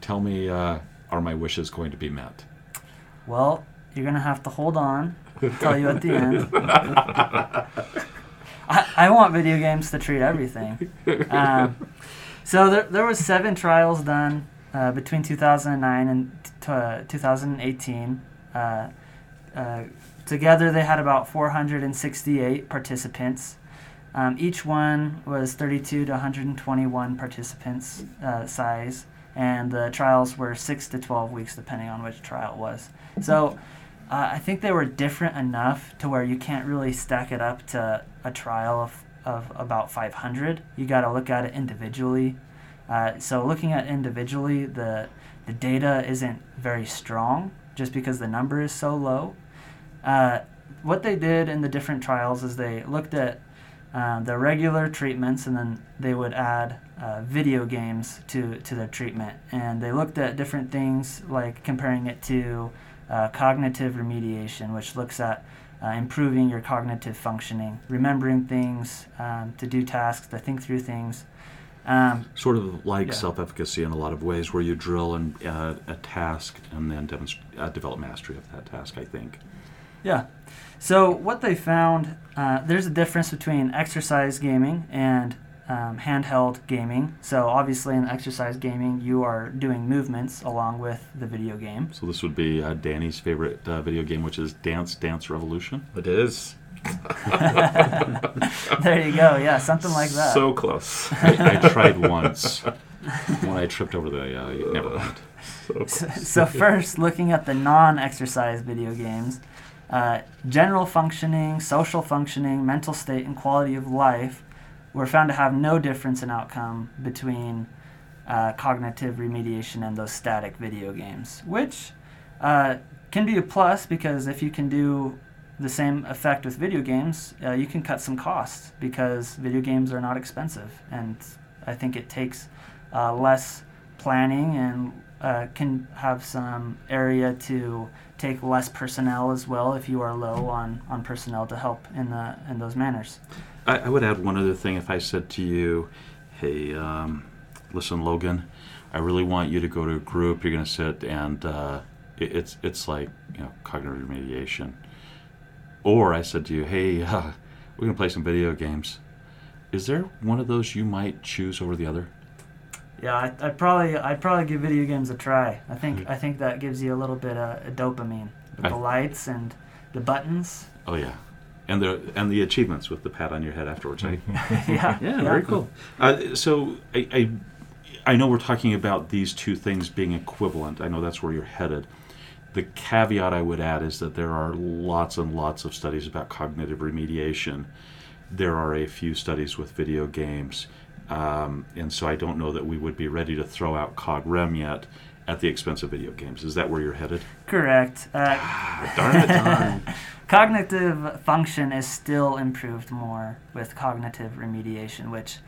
Tell me, uh, are my wishes going to be met? Well, you're gonna have to hold on. I'll tell you at the end. I, I want video games to treat everything. Um, so there, there was seven trials done uh, between 2009 and t- uh, 2018. Uh, uh, together, they had about 468 participants. Um, each one was 32 to 121 participants uh, size, and the trials were six to 12 weeks, depending on which trial it was. So uh, I think they were different enough to where you can't really stack it up to a trial of, of about 500. You got to look at it individually. Uh, so looking at individually, the the data isn't very strong just because the number is so low. Uh, what they did in the different trials is they looked at um, the regular treatments and then they would add uh, video games to, to their treatment. And they looked at different things like comparing it to uh, cognitive remediation, which looks at uh, improving your cognitive functioning, remembering things, um, to do tasks, to think through things. Um, Sort of like Yeah. self-efficacy in a lot of ways, where you drill in uh, a task and then demonst- uh, develop mastery of that task. I think. Yeah. So what they found, uh, there's a difference between exercise gaming and um, handheld gaming. So obviously in exercise gaming, you are doing movements along with the video game. So this would be uh, Danny's favorite uh, video game, which is Dance Dance Revolution. It is. there you go. Yeah, something like that. So close. I, I tried once when I tripped over the. Uh, never mind. So. So, so first, looking at the non-exercise video games, uh, general functioning, social functioning, mental state, and quality of life were found to have no difference in outcome between uh, cognitive remediation and those static video games, which uh, can be a plus because if you can do the same effect with video games, uh, you can cut some costs because video games are not expensive, and I think it takes uh, less planning and uh, can have some area to take less personnel as well if you are low on, on personnel to help in the in those manners. I, I would add one other thing. If I said to you, "Hey, um, listen, Logan, I really want you to go to a group. You're going to sit and uh, it, it's it's like you know cognitive remediation." Or I said to you, "Hey, uh, we're going to play some video games." Is there one of those you might choose over the other? Yeah, I, I'd probably I'd probably give video games a try. I think Mhm. I think that gives you a little bit of dopamine with I- the lights and the buttons. Oh yeah, and the and the achievements with the pat on your head afterwards. eh? yeah, Yeah, very cool. Uh, so I, I, I know we're talking about these two things being equivalent. I know that's where you're headed. The caveat I would add is that there are lots and lots of studies about cognitive remediation. There are a few studies with video games, um, and so I don't know that we would be ready to throw out CogRem yet at the expense of video games. Is that where you're headed? Correct. Uh, Darn it! Darn. cognitive function is still improved more with cognitive remediation, which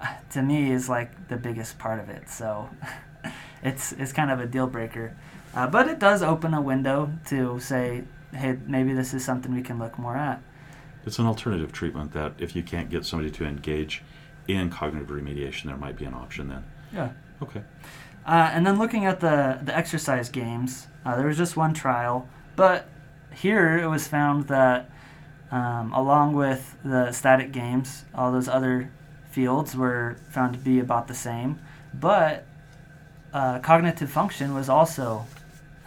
uh, to me is like the biggest part of it. So it's it's kind of a deal breaker, uh, but it does open a window to say, hey, maybe this is something we can look more at. It's an alternative treatment that if you can't get somebody to engage in cognitive remediation, there might be an option then. Yeah. Okay. Uh, and then looking at the, the exercise games, uh, there was just one trial, but here it was found that um, along with the static games, all those other fields were found to be about the same, but uh, cognitive function was also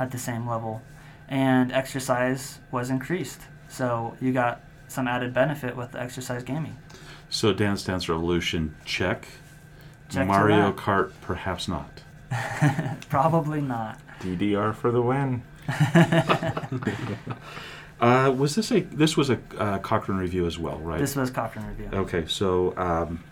at the same level, and exercise was increased. So you got some added benefit with the exercise gaming. So Dance Dance Revolution, check. Check Mario. Kart, perhaps not. Probably not. DDR for the win. Uh, was this a this was a uh, Cochrane review as well, right? This was Cochrane Review. Okay, so um,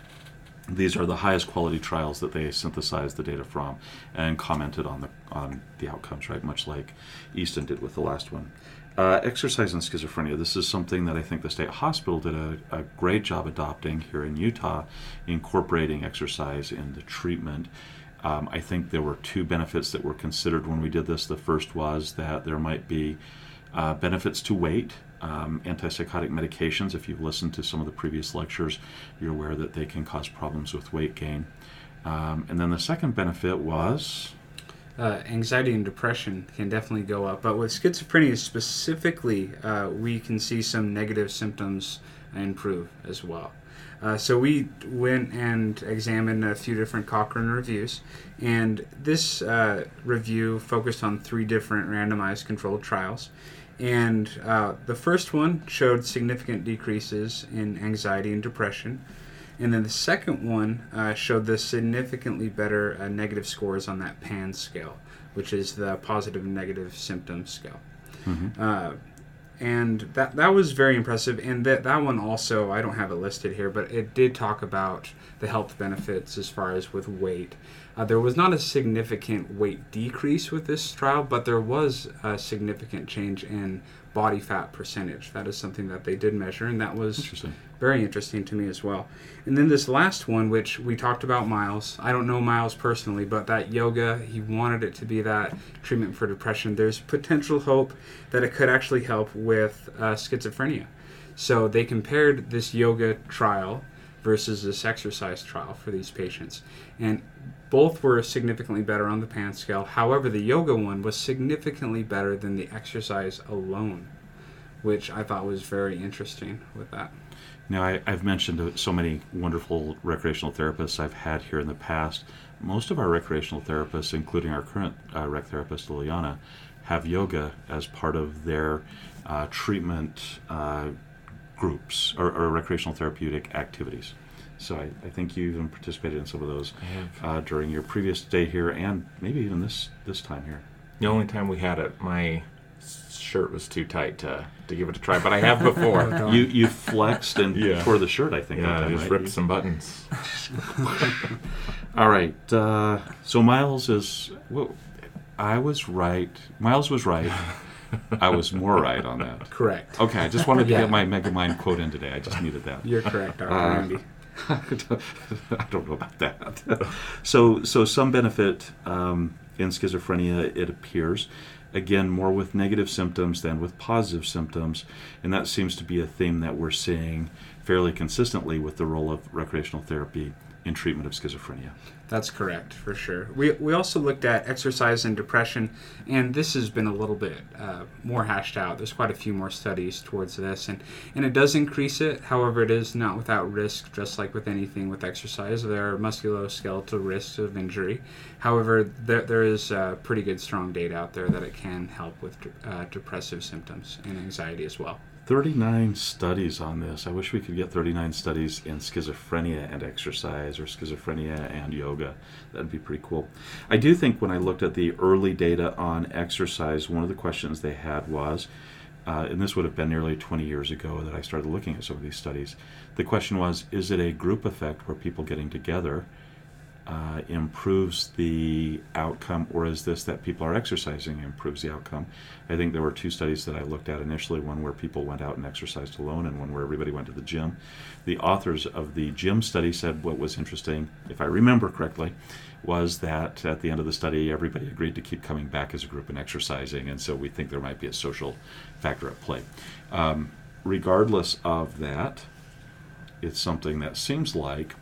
these are the highest quality trials that they synthesized the data from and commented on the on the outcomes, right? Much like Easton did with the last one. Uh, exercise and schizophrenia. This is something that I think the state hospital did a, a great job adopting here in Utah, incorporating exercise in the treatment. Um, I think there were two benefits that were considered when we did this. The first was that there might be uh, benefits to weight. Um, antipsychotic medications, if you've listened to some of the previous lectures, you're aware that they can cause problems with weight gain. Um, and then the second benefit was uh, anxiety and depression can definitely go up. But with schizophrenia specifically, uh, we can see some negative symptoms improve as well. Uh, so we went and examined a few different Cochrane reviews, and this uh, review focused on three different randomized controlled trials. And uh, the first one showed significant decreases in anxiety and depression. And then the second one uh, showed the significantly better uh, negative scores on that PAN scale, which is the positive and negative symptom scale. Uh, and that that was very impressive. And that that one also, I don't have it listed here, but it did talk about the health benefits as far as with weight. Uh, there was not a significant weight decrease with this trial, but there was a significant change in body fat percentage. That is something that they did measure, and that was interesting. very interesting to me as well. And then this last one, which we talked about Miles. I don't know Miles personally, but that yoga, he wanted it to be that treatment for depression. There's potential hope that it could actually help with uh, schizophrenia. So they compared this yoga trial versus this exercise trial for these patients. And both were significantly better on the PAN scale. However, the yoga one was significantly better than the exercise alone, which I thought was very interesting with that. Now, I, I've mentioned uh, so many wonderful recreational therapists I've had here in the past. Most of our recreational therapists, including our current uh, rec therapist, Liliana, have yoga as part of their uh, treatment uh, groups or, or recreational therapeutic activities. So I, I think you even participated in some of those I have. uh, during your previous day here and maybe even this this time here. The only time we had it, my shirt was too tight to, to give it a try, but I have before. You you flexed and Yeah. tore the shirt, I think. that yeah, I just right? ripped some buttons. All right. Uh, so Miles is. Well, I was right. Miles was right. I was more right on that. Correct. Okay, I just wanted to Yeah. get my Megamind quote in today. I just needed that. You're correct, Dr. Uh, Randy. I don't know about that. so, so some benefit um, in schizophrenia, it appears. Again, more with negative symptoms than with positive symptoms, and that seems to be a theme that we're seeing fairly consistently with the role of recreational therapy in treatment of schizophrenia. That's correct, for sure. We, we also looked at exercise and depression, and this has been a little bit uh, more hashed out. There's quite a few more studies towards this, and, and it does increase it. However, it is not without risk, just like with anything with exercise. There are musculoskeletal risks of injury. However, there, there is uh, pretty good, strong data out there that it can help with uh, depressive symptoms and anxiety as well. 39 studies on this. I wish we could get 39 studies in schizophrenia and exercise or schizophrenia and yoga. That'd be pretty cool. I do think when I looked at the early data on exercise, one of the questions they had was, uh, and this would have been nearly 20 years ago that I started looking at some of these studies. The question was, is it a group effect where people getting together uh, improves the outcome, or is this that people are exercising improves the outcome? I think there were two studies that I looked at initially one where people went out and exercised alone, and one where everybody went to the gym. The authors of the gym study said what was interesting, if I remember correctly, was that at the end of the study, everybody agreed to keep coming back as a group and exercising, and so we think there might be a social factor at play. Um, regardless of that, it's something that seems like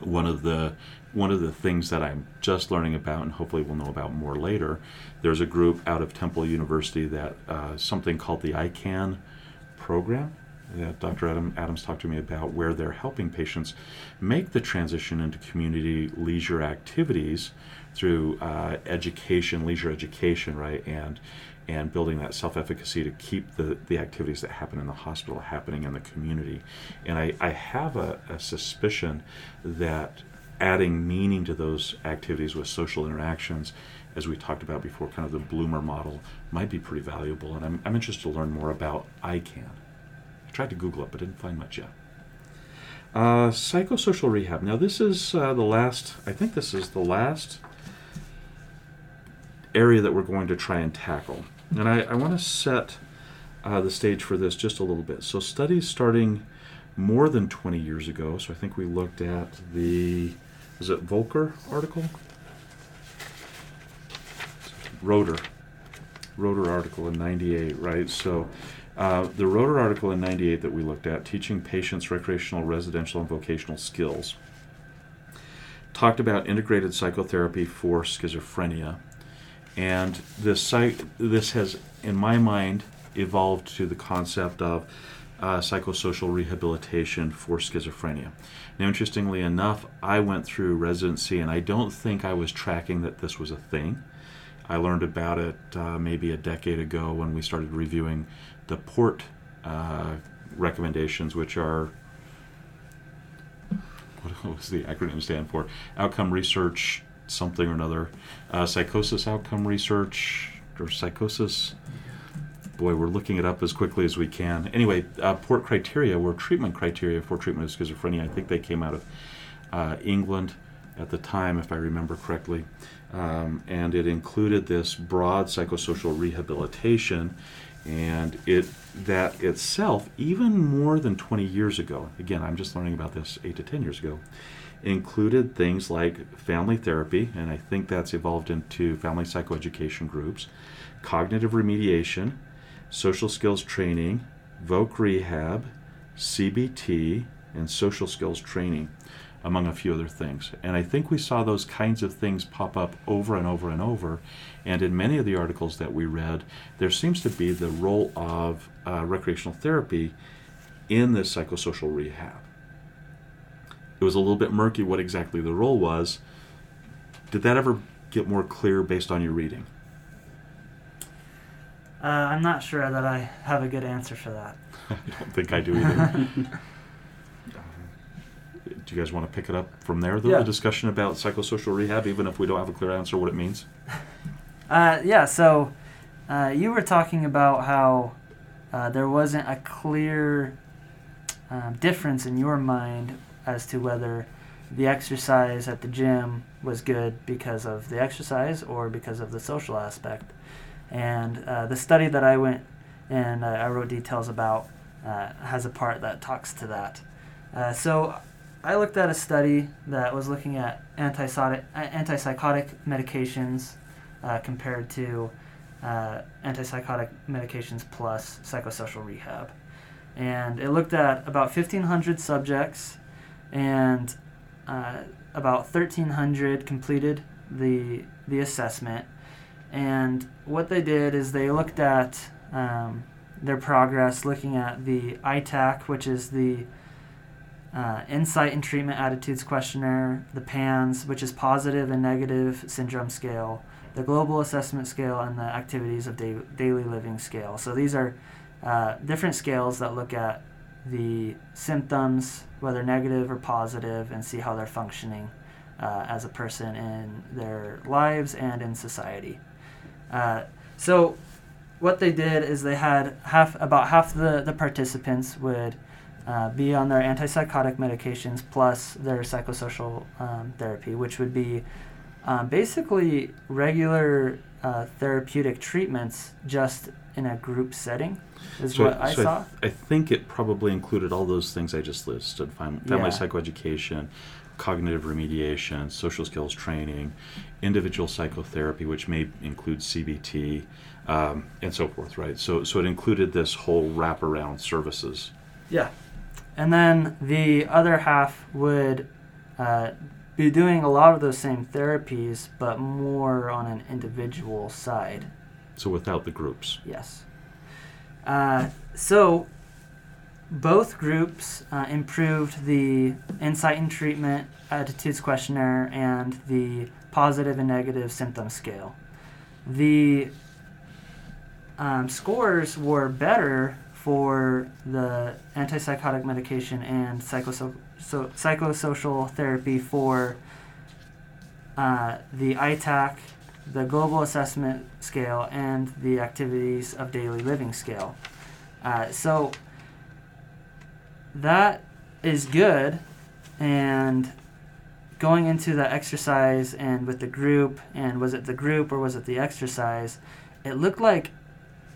one of the one of the things that I'm just learning about, and hopefully we'll know about more later. There's a group out of Temple University that uh, something called the ICANN program that Dr. Adam, Adams talked to me about, where they're helping patients make the transition into community leisure activities through uh, education, leisure education, right, and and building that self-efficacy to keep the, the activities that happen in the hospital happening in the community. And I, I have a, a suspicion that adding meaning to those activities with social interactions, as we talked about before, kind of the Blumer model, might be pretty valuable. And I'm, I'm interested to learn more about ICANN. I tried to Google it, but didn't find much yet. Uh, psychosocial rehab. Now, this is uh, the last, I think this is the last area that we're going to try and tackle. And I, I want to set uh, the stage for this just a little bit. So, studies starting more than 20 years ago. So, I think we looked at the, is it Volker article? Roder. Roder article in 98, right? So, uh, the Roder article in 98 that we looked at, teaching patients recreational, residential, and vocational skills, talked about integrated psychotherapy for schizophrenia. And this, psych- this has, in my mind, evolved to the concept of uh, psychosocial rehabilitation for schizophrenia. Now, interestingly enough, I went through residency and I don't think I was tracking that this was a thing. I learned about it uh, maybe a decade ago when we started reviewing the PORT uh, recommendations, which are what does the acronym stand for? Outcome research, something or another. Uh, psychosis outcome research or psychosis. Boy, we're looking it up as quickly as we can. Anyway, uh, PORT criteria were treatment criteria for treatment of schizophrenia. I think they came out of uh, England at the time, if I remember correctly. Um, and it included this broad psychosocial rehabilitation and it that itself even more than 20 years ago again i'm just learning about this 8 to 10 years ago included things like family therapy and i think that's evolved into family psychoeducation groups cognitive remediation social skills training voc rehab cbt and social skills training among a few other things. And I think we saw those kinds of things pop up over and over and over. And in many of the articles that we read, there seems to be the role of uh, recreational therapy in this psychosocial rehab. It was a little bit murky what exactly the role was. Did that ever get more clear based on your reading? Uh, I'm not sure that I have a good answer for that. I don't think I do either. do you guys want to pick it up from there, though? Yeah. The discussion about psychosocial rehab, even if we don't have a clear answer what it means? Uh, yeah, so uh, you were talking about how uh, there wasn't a clear um, difference in your mind as to whether the exercise at the gym was good because of the exercise or because of the social aspect. And uh, the study that I went and uh, I wrote details about uh, has a part that talks to that. Uh, so I looked at a study that was looking at antipsychotic, medications compared to antipsychotic medications plus psychosocial rehab. And it looked at about 1,500 subjects, and uh, about 1,300 completed the, the assessment. And what they did is they looked at um, their progress looking at the ITAQ, which is the uh, Insight and Treatment Attitudes Questionnaire, the PANSS, which is Positive and Negative Syndrome Scale, the Global Assessment Scale, and the Activities of da- Daily Living Scale. So these are uh, different scales that look at the symptoms, whether negative or positive, and see how they're functioning uh, as a person in their lives and in society. Uh, so what they did is they had half about half the, the participants would uh, be on their antipsychotic medications plus their psychosocial um, therapy, which would be um, basically regular uh, therapeutic treatments just in a group setting, is what I so saw. th- I think it probably included all those things I just listed fam- family Yeah. psychoeducation, cognitive remediation, social skills training, individual psychotherapy, which may include CBT, um, and so forth, right? So, so it included this whole wraparound services. Yeah. And then the other half would uh, be doing a lot of those same therapies, but more on an individual side. So without the groups. Yes. Uh, so both groups uh, improved the insight and treatment attitudes questionnaire and the positive and negative symptom scale. The um, scores were better for the antipsychotic medication and psychoso- so, psychosocial therapy for uh, the ITAQ, the Global Assessment Scale, and the Activities of Daily Living Scale. Uh, so that is good, and going into the exercise and with the group, and was it the group or was it the exercise? It looked like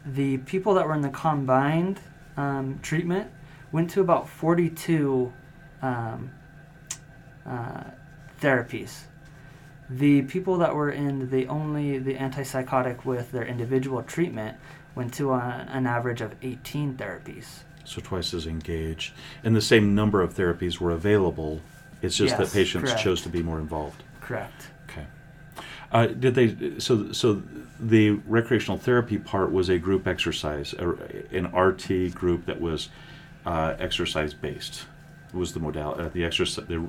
the people that were in the combined um, treatment went to about 42 um, uh, therapies. The people that were in the only the antipsychotic with their individual treatment went to a, an average of 18 therapies. So twice as engaged. And the same number of therapies were available. It's just that patients correct. chose to be more involved. Correct. Okay. Uh, did they? So so the recreational therapy part was a group exercise, a, an RT group that was uh, exercise based. Was the modality uh, the exercise the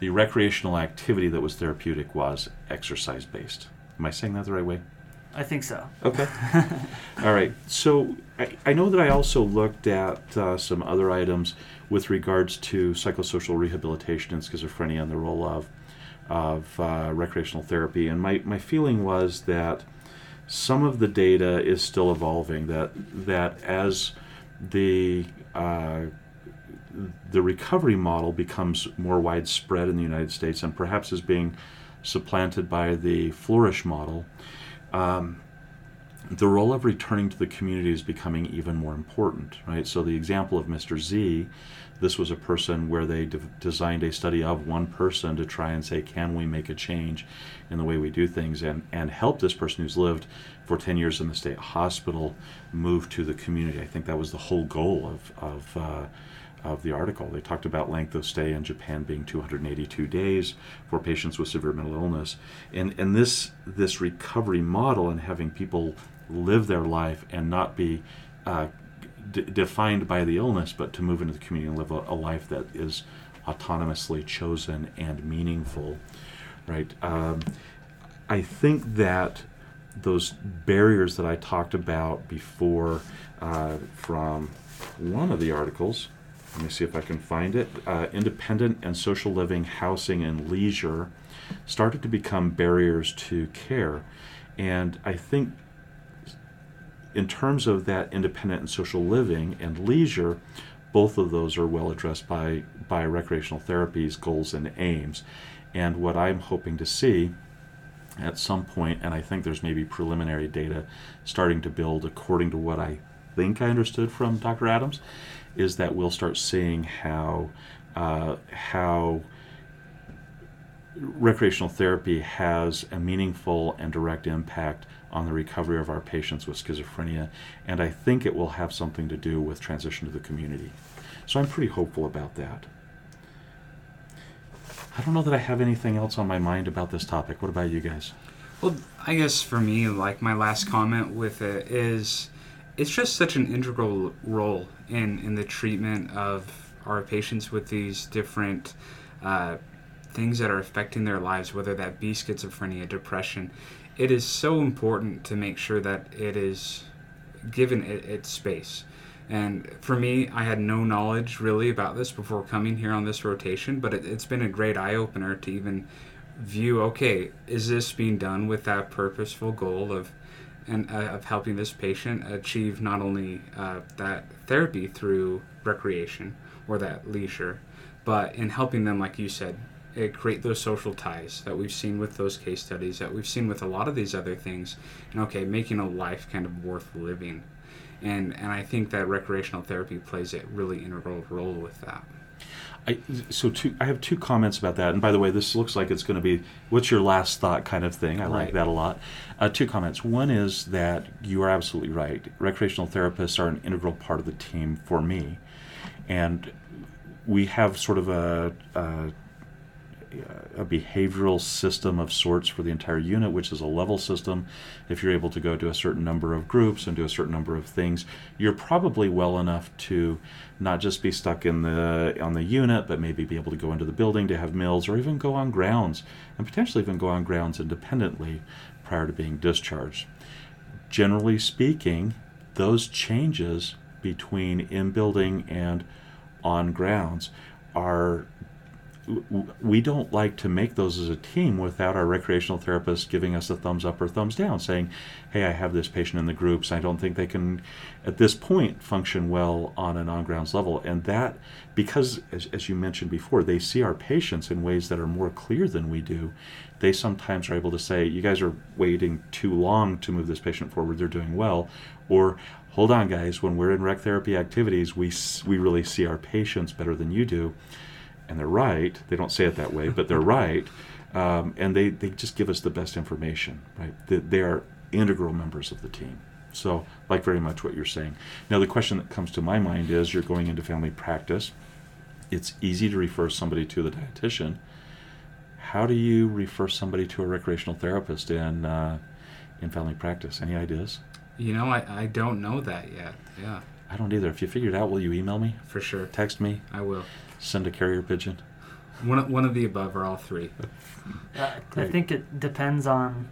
the recreational activity that was therapeutic was exercise based. Am I saying that the right way? I think so. Okay. All right. So I, I know that I also looked at uh, some other items with regards to psychosocial rehabilitation and schizophrenia and the role of of uh, recreational therapy. And my, my feeling was that some of the data is still evolving. That that as the uh, the recovery model becomes more widespread in the United States and perhaps is being supplanted by the flourish model. Um, the role of returning to the community is becoming even more important, right? So the example of Mr. Z, this was a person where they de- designed a study of one person to try and say, can we make a change in the way we do things, and and help this person who's lived for 10 years in the state hospital move to the community. I think that was the whole goal of of uh, of the article. They talked about length of stay in Japan being 282 days for patients with severe mental illness, and and this this recovery model and having people live their life and not be uh, d- defined by the illness, but to move into the community and live a, a life that is autonomously chosen and meaningful, right? Um, I think that those barriers that I talked about before uh, from one of the articles, let me see if I can find it, uh, independent and social living, housing, and leisure started to become barriers to care. And I think in terms of that independent and social living and leisure, both of those are well addressed by, by recreational therapies, goals, and aims. And what I'm hoping to see at some point, and I think there's maybe preliminary data starting to build according to what I think I understood from Dr. Adams, is that we'll start seeing how uh, how recreational therapy has a meaningful and direct impact on the recovery of our patients with schizophrenia, and I think it will have something to do with transition to the community. So I'm pretty hopeful about that. I don't know that I have anything else on my mind about this topic. What about you guys? Well, I guess for me, like my last comment with it is, it's just such an integral role in in the treatment of our patients with these different uh, things that are affecting their lives, whether that be schizophrenia, depression. It is so important to make sure that it is given it, its space. And for me, I had no knowledge really about this before coming here on this rotation, but it, it's been a great eye opener to even view okay, is this being done with that purposeful goal of and uh, of helping this patient achieve not only uh, that therapy through recreation or that leisure, but in helping them, like you said, uh, create those social ties that we've seen with those case studies, that we've seen with a lot of these other things, and okay, making a life kind of worth living. And, and I think that recreational therapy plays a really integral role with that. I, so two, I have two comments about that. And by the way, this looks like it's going to be what's your last thought kind of thing. I like that a lot. Uh, two comments. One is that you are absolutely right. Recreational therapists are an integral part of the team for me, and we have sort of a, a a behavioral system of sorts for the entire unit, which is a level system. If you're able to go to a certain number of groups and do a certain number of things, you're probably well enough to not just be stuck in the on the unit, but maybe be able to go into the building to have meals, or even go on grounds, and potentially even go on grounds independently prior to being discharged. Generally speaking, those changes between in building and on grounds are we don't like to make those as a team without our recreational therapist giving us a thumbs up or thumbs down, saying, "Hey, I have this patient in the groups. I don't think they can, at this point, function well on an on-grounds level." And that, because as, as you mentioned before, they see our patients in ways that are more clear than we do. They sometimes are able to say, "You guys are waiting too long to move this patient forward. They're doing well," or hold on guys when we're in rec therapy activities we we really see our patients better than you do and they're right. They don't say it that way, but they're right. Um, and they, they just give us the best information, right? They, they are integral members of the team. So, like very much what you're saying. Now, the question that comes to my mind is you're going into family practice. It's easy to refer somebody to the dietitian. How do you refer somebody to a recreational therapist in, uh, in family practice? Any ideas? You know, I, I don't know that yet. Yeah, I don't either. If you figure it out, will you email me, for sure. text me, I will. Send a carrier pigeon? One, of- one of the above or all three. Uh, I think it depends on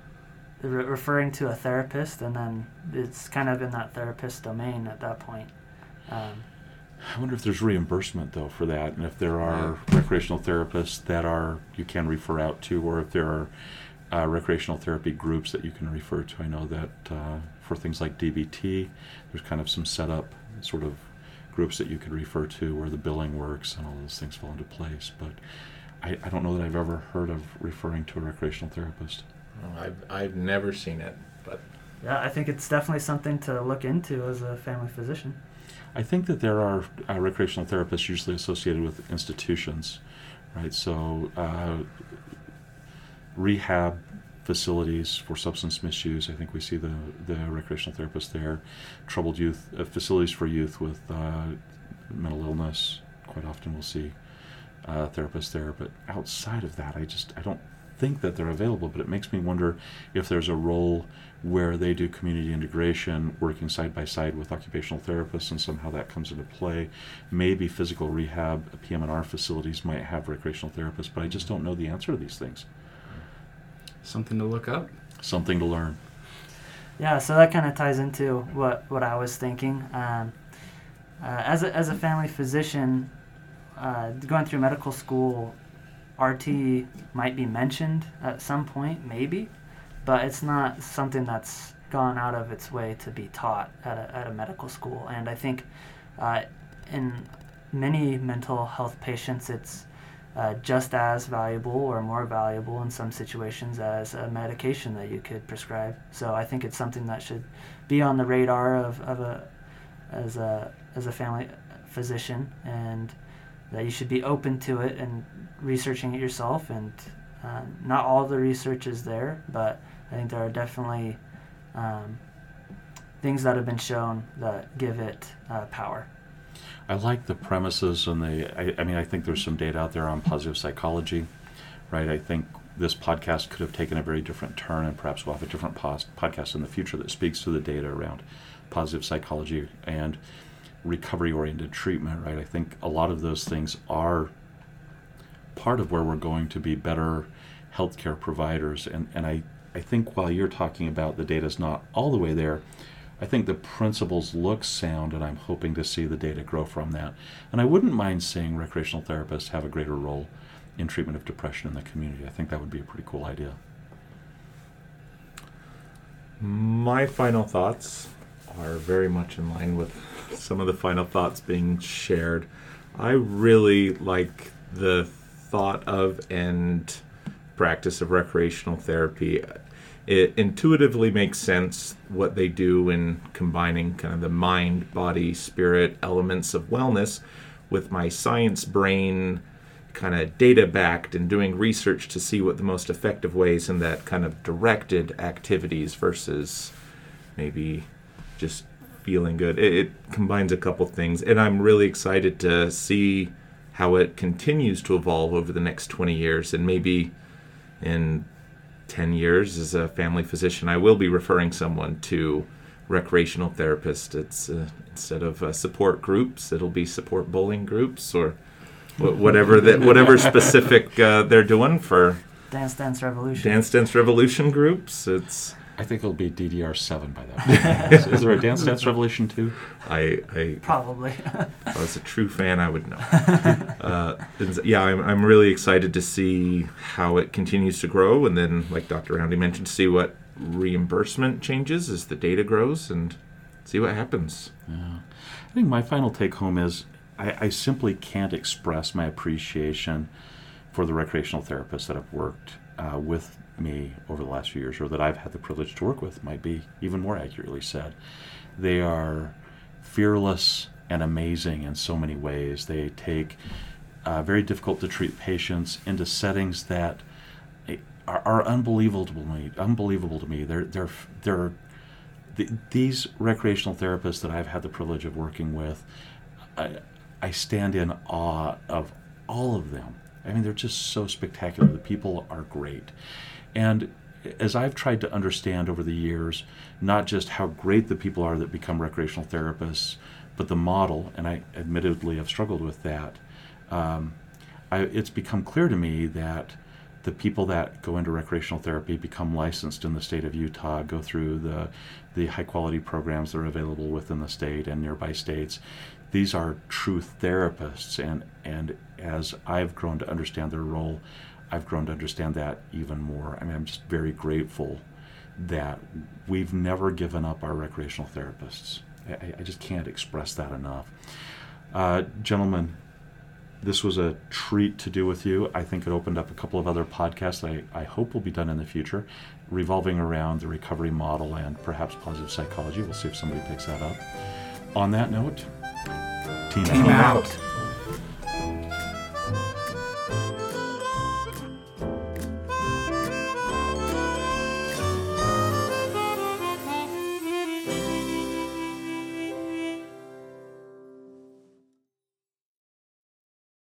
re- referring to a therapist, and then it's kind of in that therapist domain at that point. Um, I wonder if there's reimbursement though for that, and if there are recreational therapists that are you can refer out to, or if there are uh, recreational therapy groups that you can refer to. I know that uh, for things like DBT, there's kind of some setup sort of groups that you could refer to where the billing works and all those things fall into place. But I, I don't know that I've ever heard of referring to a recreational therapist. Oh, I've, I've never seen it, but yeah, I think it's definitely something to look into as a family physician. I think that there are uh, recreational therapists usually associated with institutions, right? So, uh, rehab facilities for substance misuse. I think we see the the recreational therapists there. Troubled youth uh, facilities for youth with uh, mental illness. Quite often, we'll see uh, therapists there. But outside of that, I just I don't think that they're available, but it makes me wonder if there's a role where they do community integration, working side by side with occupational therapists, and somehow that comes into play. Maybe physical rehab, PM&R facilities might have recreational therapists, but I just don't know the answer to these things. Something to look up. Something to learn. Yeah, so that kind of ties into what, what I was thinking. Um, uh, as, a, as a family physician, uh, going through medical school, RT might be mentioned at some point, maybe, but it's not something that's gone out of its way to be taught at a, at a medical school. And I think uh, in many mental health patients, it's uh, just as valuable or more valuable in some situations as a medication that you could prescribe. So I think it's something that should be on the radar of, of a as a as a family physician and that you should be open to it and researching it yourself and uh, not all the research is there but i think there are definitely um, things that have been shown that give it uh, power I like the premises and the. I, I, mean, I think there's some data out there on positive psychology, right? I think this podcast could have taken a very different turn, and perhaps we'll have a different podcast in the future that speaks to the data around positive psychology and recovery oriented treatment, right? I think a lot of those things are part of where we're going to be better healthcare providers. And, and I, I think while you're talking about the data is not all the way there, I think the principles look sound, and I'm hoping to see the data grow from that. And I wouldn't mind seeing recreational therapists have a greater role in treatment of depression in the community. I think that would be a pretty cool idea. My final thoughts are very much in line with some of the final thoughts being shared. I really like the thought of and practice of recreational therapy. It intuitively makes sense what they do in combining kind of the mind, body, spirit elements of wellness with my science brain kind of data backed and doing research to see what the most effective ways in that kind of directed activities versus maybe just feeling good. It, it, combines a couple things, and I'm really excited to see how it continues to evolve over the next 20 years, and maybe in 10 years as a family physician, I will be referring someone to recreational therapist. It's uh, instead of uh, support groups, it'll be support bowling groups or whatever that whatever specific uh, they're doing for Dance Dance Revolution. Dance Dance Revolution groups. It's I think it'll be DDR7 by that. is, is there a Dance Dance Revolution 2? I, I Probably. if I was a true fan, I would know. Uh, and yeah, I'm, I'm really excited to see how it continues to grow, and then, like Dr. Roundy mentioned, to see what reimbursement changes as the data grows and see what happens. Yeah. I think my final take home is I, I simply can't express my appreciation for the recreational therapists that have worked uh, with me over the last few years, or that I've had the privilege to work with, might be even more accurately said. They are fearless and amazing in so many ways. They take uh, very difficult to treat patients into settings that are, are, unbelievable to me. Unbelievable to me. They're they're they're the, these recreational therapists that I've had the privilege of working with. I, I stand in awe of all of them. I mean, they're just so spectacular. The people are great. And as I've tried to understand over the years, not just how great the people are that become recreational therapists, but the model, and I admittedly have struggled with that, um, I, it's become clear to me that the people that go into recreational therapy become licensed in the state of Utah, go through the, the high quality programs that are available within the state and nearby states. These are true therapists, and, and as I've grown to understand their role, I've grown to understand that even more. I mean, I'm just very grateful that we've never given up our recreational therapists. I, I just can't express that enough. Uh, gentlemen, this was a treat to do with you. I think it opened up a couple of other podcasts I, I hope will be done in the future, revolving around the recovery model and perhaps positive psychology. We'll see if somebody picks that up. On that note, team, team out. out.